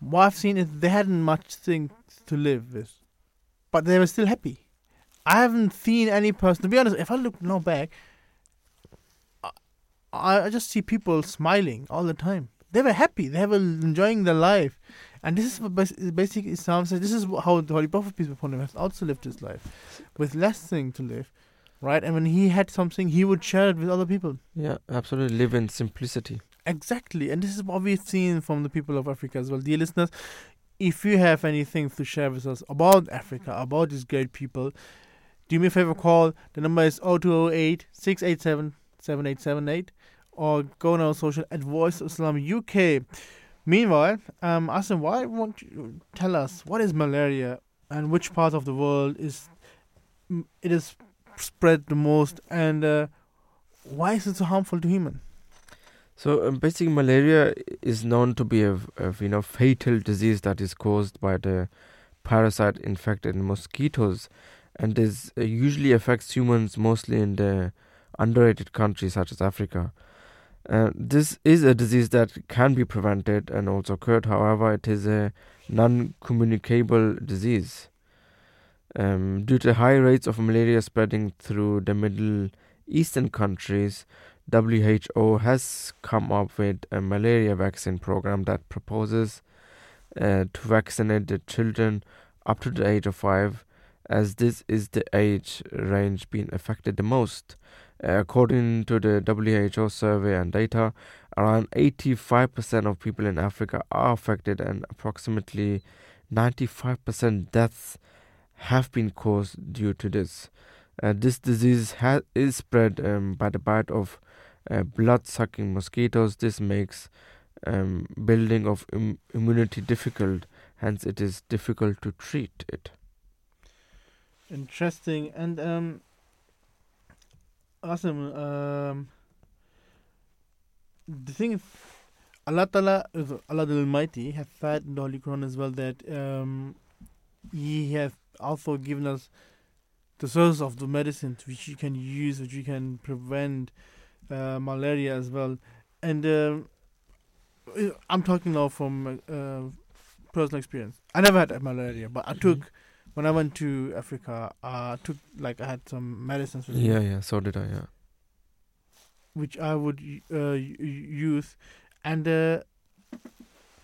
what I've seen is they hadn't much things to live with, but they were still happy. I haven't seen any person. To be honest, if I look now back, I, I just see people smiling all the time. They were happy. They were enjoying their life, and this is what bas- basic Islam says. This is how the Holy Prophet peace be upon him has also lived his life, with less thing to live, right? And when he had something, he would share it with other people. Yeah, absolutely. Live in simplicity. Exactly, and this is what we've seen from the people of Africa as well. Dear listeners, if you have anything to share with us about Africa, about these great people, do me a favor, call. The number is 0208 687 7878 or go on our social at Voice Islam UK. Meanwhile, um, Asim, why won't you tell us what is malaria and which part of the world is it is spread the most and uh, why is it so harmful to human? So um, basically, malaria is known to be a, a you know fatal disease that is caused by the parasite infected mosquitoes, and is uh, usually affects humans mostly in the underrated countries such as Africa. Uh, this is a disease that can be prevented and also cured. However, it is a non-communicable disease. Um, due to high rates of malaria spreading through the Middle Eastern countries, WHO has come up with a malaria vaccine program that proposes uh, to vaccinate the children up to the age of five, as this is the age range being affected the most. According to the WHO survey and data, around 85% of people in Africa are affected, and approximately 95% deaths have been caused due to this. Uh, this disease ha- is spread um, by the bite of uh, blood-sucking mosquitoes. This makes um, building of Im- immunity difficult. Hence, it is difficult to treat it. Interesting. And um awesome. Um the thing is Allah Ta'ala Allah the Almighty has said in the Holy Quran as well that um He has also given us the source of the medicine which you can use, which you can prevent uh, malaria as well. And um, I'm talking now from uh, personal experience. I never had malaria, but I took when I went to Africa. I took like I had some medicines with me, Yeah, yeah. So did I. Yeah. which I would uh, use, and uh,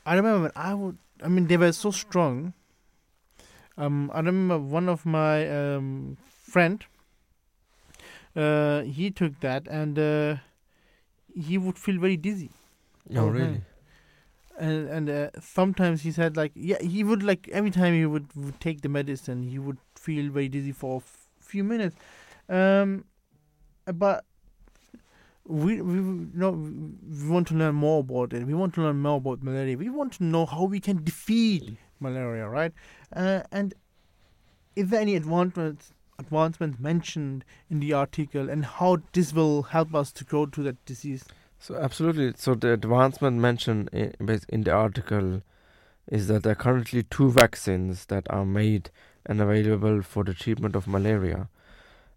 I remember when I would. I mean, they were so strong. Um, I remember one of my um, friend uh, he took that and uh, he would feel very dizzy. Oh, Okay. really? and and uh, sometimes he said like yeah he would like every time he would, would take the medicine he would feel very dizzy for a f- few minutes um but we we you know we want to learn more about it we want to learn more about malaria we want to know how we can defeat malaria right uh, and is there any advancements advancements mentioned in the article and how this will help us to go to that disease So absolutely. So the advancement mentioned in, in the article is that there are currently two vaccines that are made and available for the treatment of malaria.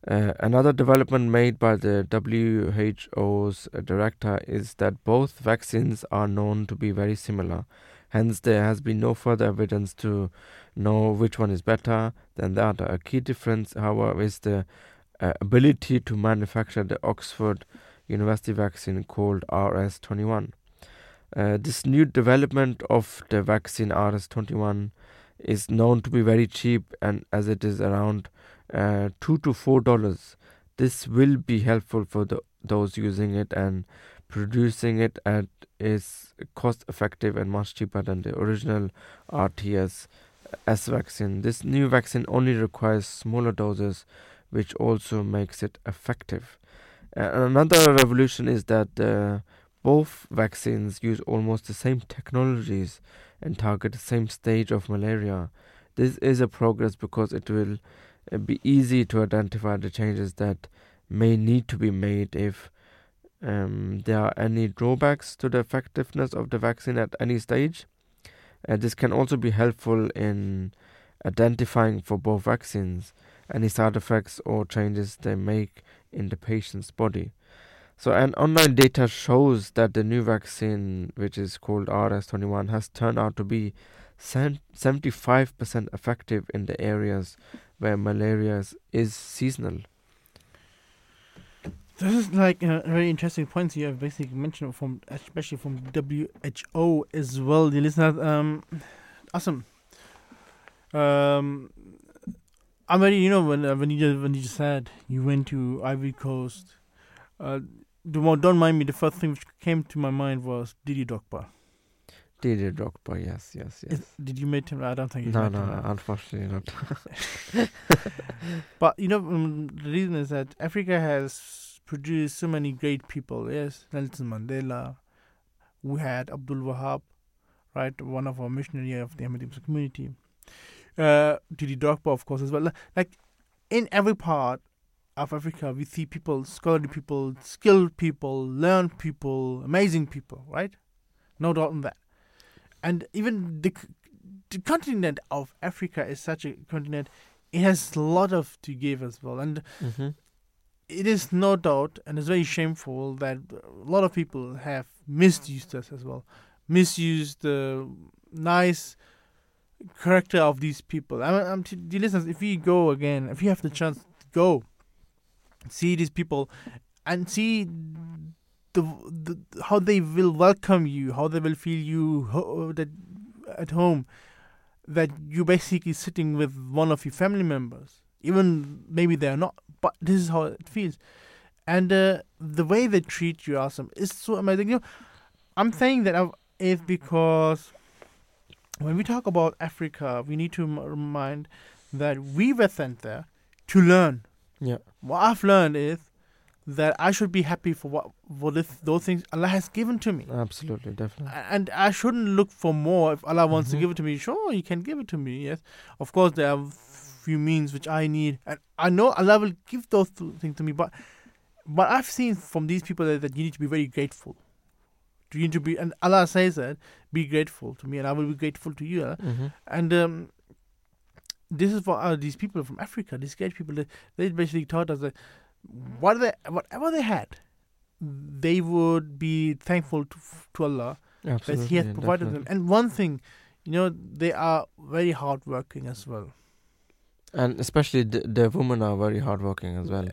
Uh, another development made by the WHO's director is that both vaccines are known to be very similar. Hence, there has been no further evidence to know which one is better than the other. A key difference, however, is the uh, ability to manufacture the Oxford University vaccine called R21. Uh, this new development of the vaccine R21 is known to be very cheap, and as it is around uh, two to four dollars, this will be helpful for the, those using it and producing it at is cost effective and much cheaper than the original RTS S vaccine. This new vaccine only requires smaller doses, which also makes it effective. Another revolution is that uh, both vaccines use almost the same technologies and target the same stage of malaria. This is a progress because it will uh, be easy to identify the changes that may need to be made if um, there are any drawbacks to the effectiveness of the vaccine at any stage. Uh, this can also be helpful in identifying for both vaccines any side effects or changes they make in the patient's body. So, an online data shows that the new vaccine, which is called R21, has turned out to be 75% effective in the areas where malaria is, is seasonal. This is like a very interesting points you have basically mentioned from, especially from WHO as well, the listeners. Um, Asim. Um, I'm very, you know, when uh, when you just, when you just said you went to Ivory Coast, uh, don't mind me. The first thing which came to my mind was Didi Drogba. Didier Drogba, yes, yes, yes. Is- Did you meet him? I don't think you No, met no, him. unfortunately not. But you know, um, the reason is that Africa has produced so many great people. Yes, Nelson Mandela. We had Abdul Wahab, right, one of our missionary of the Ahmadi Muslim community. Uh, Didi of course, as well. Like in every part of Africa, we see people, scholarly people, skilled people, learned people, amazing people, right? No doubt in that. And even the, the continent of Africa is such a continent it has a lot of to give as well and hmm it is no doubt and it's very shameful that a lot of people have misused us as well. Misused the nice character of these people. I'm, I'm t- dear listeners if you go again if you have the chance to go see these people and see the, the how they will welcome you how they will feel you ho- that at home that you're basically sitting with one of your family members, even maybe they're not, but this is how it feels. And uh, the way they treat you, awesome, is so amazing. You know, I'm saying that I've- is because when we talk about Africa, we need to m- remind that we were sent there to learn. Yeah. What I've learned is that I should be happy for what for this, those things Allah has given to me. Absolutely, definitely. And I shouldn't look for more. If Allah wants to Mhm. give it to me, sure, He can give it to me. Yes, of course there are few means which I need, and I know Allah will give those things to me. But but I've seen from these people that, that you need to be very grateful. To you need to be, and Allah says that be grateful to me, and I will be grateful to you. Allah. hmm And um, this is for uh, these people from Africa, these great people. They, they basically taught us that what they, whatever they had, they would be thankful to, to Allah Absolutely. that He has provided them. And one thing, you know, they are very hardworking as well. And especially the, the women are very hardworking as well.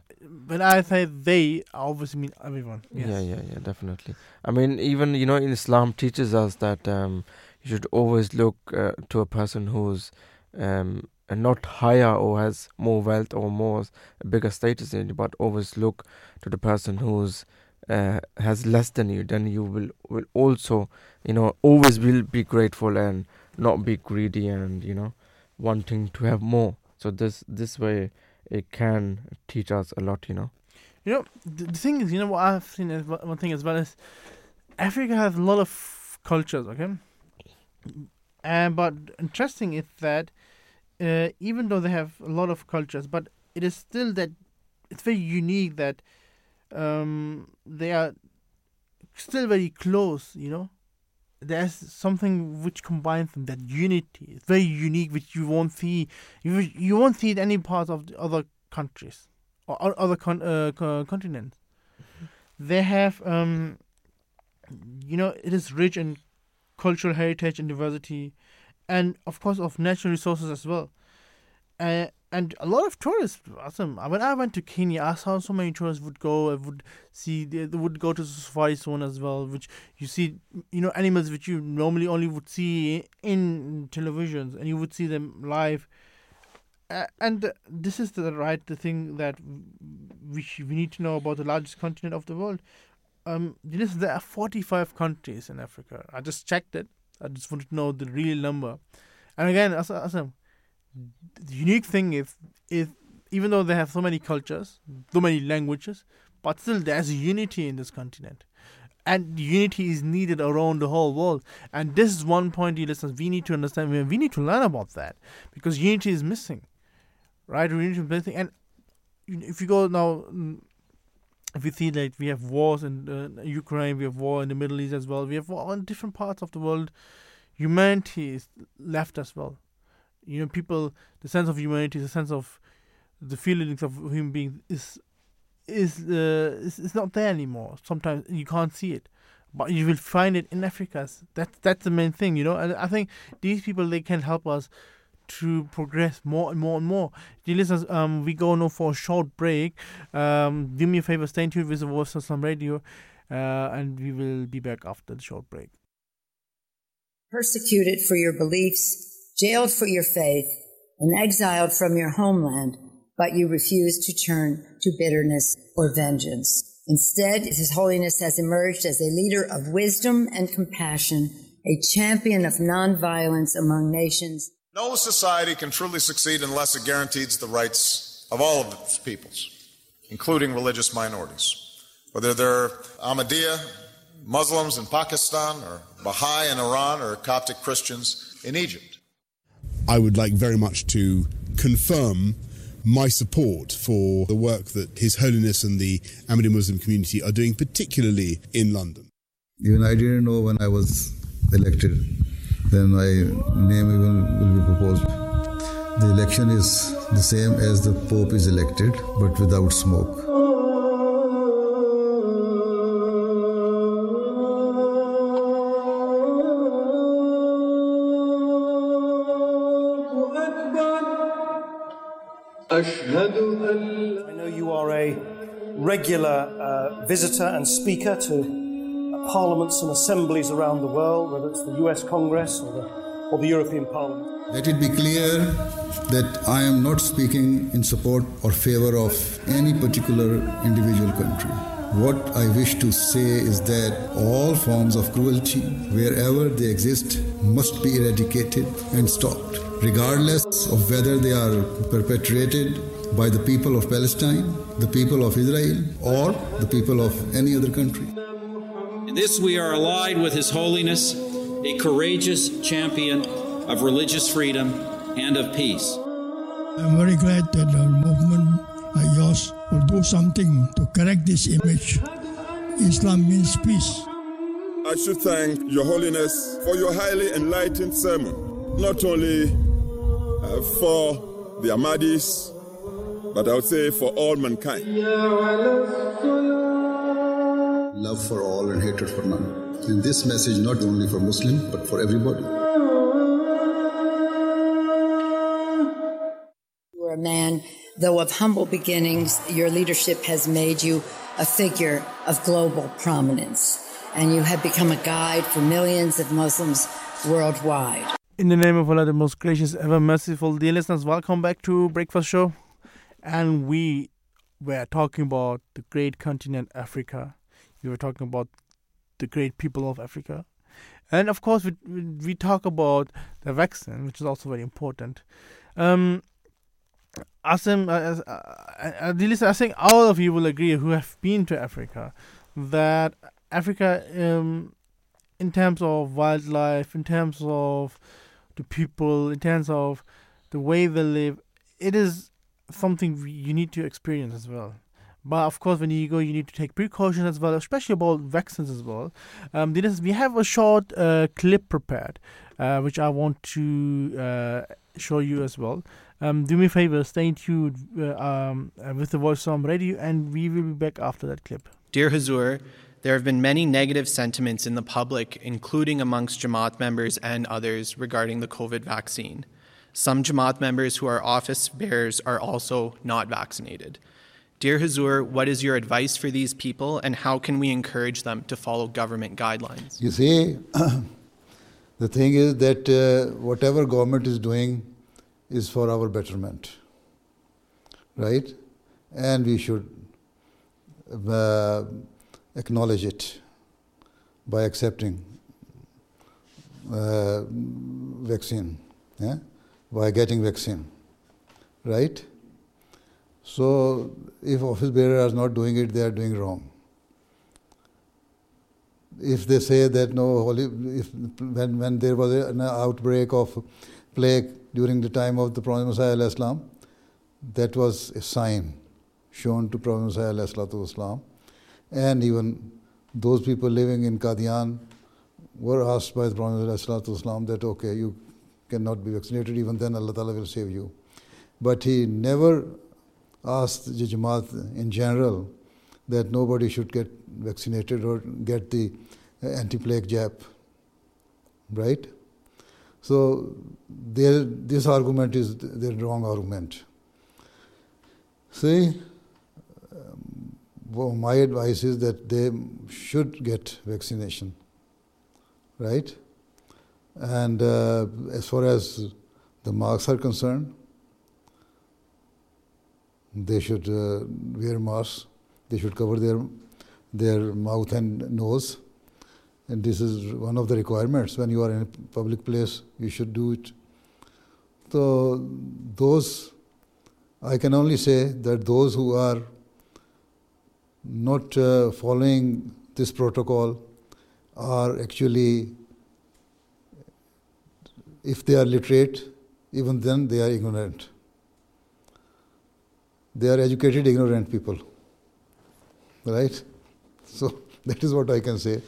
When I say they, I obviously mean everyone. Yes. Yeah, yeah, yeah, definitely. I mean, even you know, in Islam teaches us that um, you should always look uh, to a person who's um, not higher or has more wealth or more bigger status in you, but always look to the person who's uh, has less than you, then you will will also you know always will be grateful and not be greedy and you know wanting to have more. So this this way it can teach us a lot, you know. You know, the, thing is, you know what I've seen well, one thing as well is Africa has a lot of cultures, okay? And but interesting is that uh, even though they have a lot of cultures, but it is still that it's very unique that um, they are still very close, you know. There's something which combines them, that unity. It's very unique, which you won't see. You you won't see it any part of the other countries or other con- uh, continents. They have, um, you know, it is rich in cultural heritage and diversity, and of course of natural resources as well. Uh, and a lot of tourists. Awesome. When I went to Kenya, I saw so many tourists would go. would see. They, would go to the safari zone as well, which you see. You know, animals which you normally only would see in televisions, and you would see them live. Uh, and this is the right the thing that we we need to know about the largest continent of the world. Um, there are 45 countries in Africa. I just checked it. I just wanted to know the real number. And again, Asim the unique thing is is even though they have so many cultures, so many languages, but still there's unity in this continent. And unity is needed around the whole world. And this is one point, dear listeners, we need to understand. We need to learn about that because unity is missing, right? Unity is missing. And if you go now, mm, if you see that we have wars in uh, Ukraine, we have war in the Middle East as well, we have war in different parts of the world. Humanity is left as well you know, people, the sense of humanity, the sense of the feelings of human beings is is uh, is, not there anymore. Sometimes you can't see it, but you will find it in Africa. That's that's the main thing, you know. And I think these people they can help us to progress more and more and more. Dear listeners, um, we go now for a short break. Um, do me a favor, stay tuned with the Voice of Islam Radio, uh, and we will be back after the short break. Persecuted for your beliefs jailed for your faith, and exiled from your homeland, but you refuse to turn to bitterness or vengeance. Instead, His Holiness has emerged as a leader of wisdom and compassion, a champion of nonviolence among nations. No society can truly succeed unless it guarantees the rights of all of its peoples, including religious minorities. Whether they're Ahmadiyya, Muslims in Pakistan, or Baha'i in Iran, or Coptic Christians in Egypt. I would like very much to confirm my support for the work that His Holiness and the Ahmadi Muslim community are doing, particularly in London. Even I didn't know when I was elected, then my name even will be proposed. The election is the same as the Pope is elected, but without smoke. I know you are a regular uh, visitor and speaker to parliaments and assemblies around the world, whether it's the US Congress or the, or the European Parliament. Let it be clear that I am not speaking in support or favor of any particular individual country. What I wish to say is that all forms of cruelty, wherever they exist, must be eradicated and stopped regardless of whether they are perpetrated by the people of Palestine, the people of Israel, or the people of any other country. In this, we are allied with His Holiness, a courageous champion of religious freedom and of peace. I'm very glad that the movement like yours will do something to correct this image. Islam means peace. I should thank Your Holiness for your highly enlightened sermon, not only uh, for the Ahmadis, but I would say for all mankind. Love for all and hatred for none. And this message not only for Muslim, but for everybody. You are a man, though of humble beginnings, your leadership has made you a figure of global prominence, and you have become a guide for millions of Muslims worldwide. In the name of Allah, the most gracious, ever merciful, dear listeners, welcome back to Breakfast Show. And we were talking about the great continent Africa. We were talking about the great people of Africa. And of course, we, we talk about the vaccine, which is also very important. Um, Asim, uh, uh, uh, I think all of you will agree who have been to Africa that Africa, um, in terms of wildlife, in terms of the people, in terms of the way they live, it is something you need to experience as well. But of course, when you go, you need to take precautions as well, especially about vaccines as well. Um, we have a short uh, clip prepared, uh, which I want to uh, show you as well. Um, do me a favor, stay tuned uh, um, with the Voice of Radio, and we will be back after that clip. Dear Hazur, there have been many negative sentiments in the public, including amongst Jamaat members and others, regarding the COVID vaccine. Some Jamaat members who are office bearers are also not vaccinated. Dear Hazur, what is your advice for these people and how can we encourage them to follow government guidelines? You see, the thing is that uh, whatever government is doing is for our betterment, right? And we should uh, acknowledge it by accepting uh, vaccine, yeah? by getting vaccine, right? So if office bearers are not doing it, they are doing wrong. If they say that no, if when, when there was an outbreak of plague during the time of the Prophet Messiah Islam, that was a sign shown to Prophet Messiah Islam and even those people living in Qadian were asked by the Prophet ﷺ that, okay, you cannot be vaccinated, even then Allah Ta'ala will save you. But he never asked the Jamaat in general that nobody should get vaccinated or get the anti-plague jab. Right? So this argument is the wrong argument. See, well, my advice is that they should get vaccination, right? And uh, as far as the masks are concerned, they should uh, wear masks. They should cover their their mouth and nose. And this is one of the requirements. When you are in a public place, you should do it. So those, I can only say that those who are not uh, following this protocol are actually, if they are literate, even then they are ignorant. They are educated, ignorant people. Right? So that is what I can say.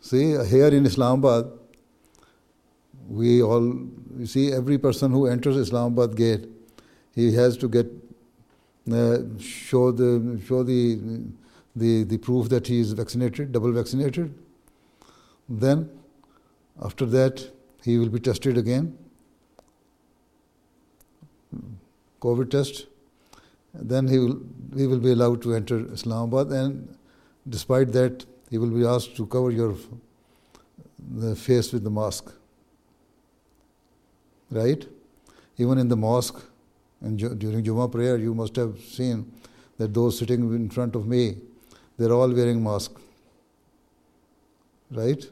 See, here in Islamabad, we all, you see, every person who enters Islamabad gate, he has to get Uh, show the show the, the the proof that he is vaccinated, double vaccinated. Then, after that, he will be tested again. COVID test. Then he will he will be allowed to enter Islamabad, and despite that, he will be asked to cover your face with the mask. Right? Even in the mosque, and during Jummah prayer, you must have seen that those sitting in front of me, they're all wearing mask. Right?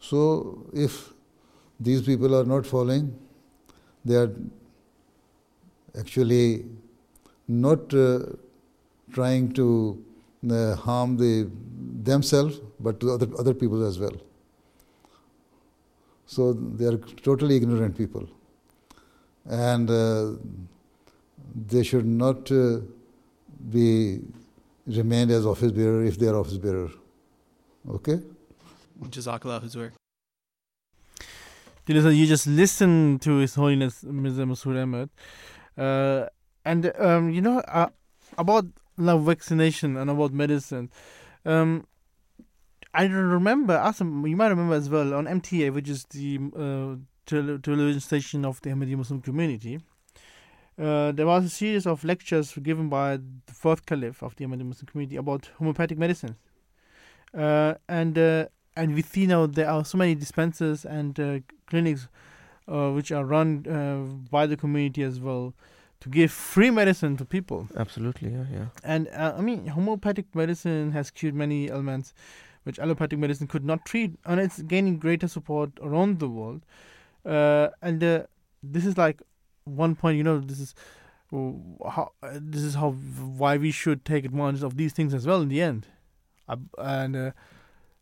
So if these people are not following, they are actually not uh, trying to uh, harm the themselves, but to other other people as well. So they are totally ignorant people, and uh, they should not uh, be remained as office bearer if they are office bearer. Okay? Jazakallah Huzur. You just listen to His Holiness Mirza Masroor Ahmad. Uh, and, um, you know, uh, about love vaccination and about medicine. Um, I remember, Asim, you might remember as well, on MTA, which is the uh, television station of the Ahmadi Muslim community, uh, there was a series of lectures given by the fourth caliph of the Ahmadi Muslim community about homeopathic medicines. Uh, and uh, and we see now there are so many dispensers and uh, clinics uh, which are run uh, by the community as well, to give free medicine to people. Absolutely, yeah, yeah. And uh, I mean, homeopathic medicine has cured many ailments which allopathic medicine could not treat, and it's gaining greater support around the world. Uh, and uh, this is like one point, you know, this is how this is how why we should take advantage of these things as well in the end. Uh, and uh,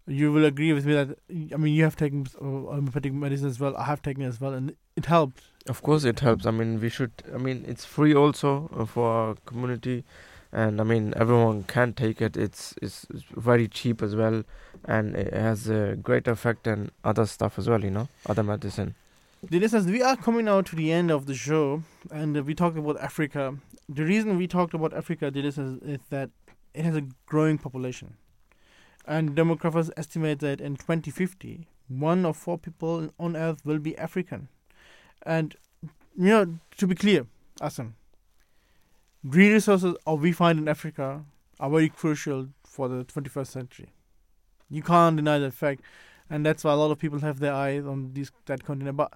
you will agree with me that I mean you have taken uh, homeopathic medicine as well. I have taken as well, and it helped. Of course, it helps. I mean, we should. I mean, it's free also uh, for our community and I mean everyone can take it. It's it's, it's very cheap as well, and it has a great effect and other stuff as well. You know, other medicine. The listeners, we are coming now to the end of the show, and we talked about Africa. The reason we talked about Africa, listeners, is that it has a growing population, and demographers estimate that in 2050, one of four people on Earth will be African. And you know, to be clear, Asim, resources we find in Africa are very crucial for the 21st century. You can't deny that fact, and that's why a lot of people have their eyes on this that continent. But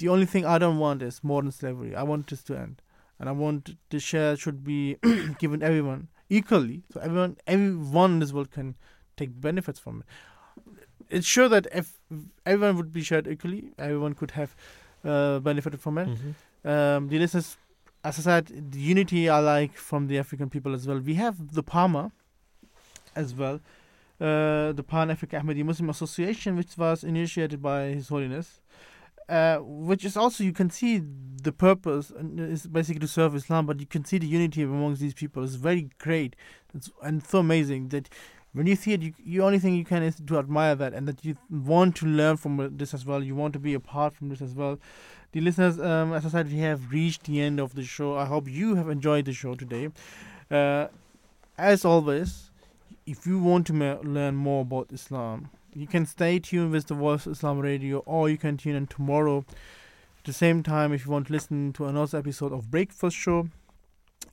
the only thing I don't want is modern slavery. I want this to end, and I want the share should be given everyone equally, so everyone everyone in this world can take benefits from it. It's sure that if everyone would be shared equally, everyone could have uh, benefited from it. Mm-hmm. Um, the listeners as I said, the unity I like from the African people as well. We have the PAMA as well, uh, the Pan African Ahmadi Muslim Association, which was initiated by His Holiness, uh, which is also you can see the purpose is basically to serve Islam, but you can see the unity amongst these people is very great it's, and so amazing that when you see it, you, you only thing you can is to admire that and that you want to learn from this as well. You want to be apart from this as well. The listeners, um, as I said, we have reached the end of the show. I hope you have enjoyed the show today. Uh, as always, if you want to ma- learn more about Islam, you can stay tuned with the Voice of Islam Radio, or you can tune in tomorrow at the same time if you want to listen to another episode of Breakfast Show.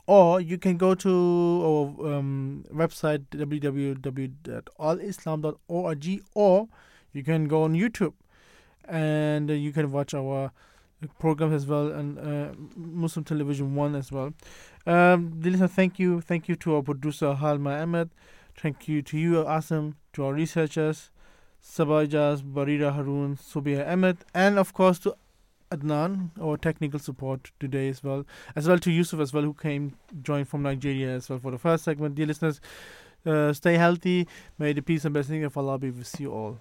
Or you can go to our um, website www.alislam.org, or you can go on YouTube and you can watch our programs as well and uh, Muslim Television One as well. Um, Dilisa, thank you, thank you to our producer Halima Ahmad, thank you to you Asim, to our researchers Saba Ijaz, Barira Haroon, Subia Ahmad, and of course to Adnan, our technical support today as well, as well to Yusuf as well, who came joined from Nigeria as well for the first segment. Dear listeners, uh, stay healthy. May the peace and blessing of Allah be with you all.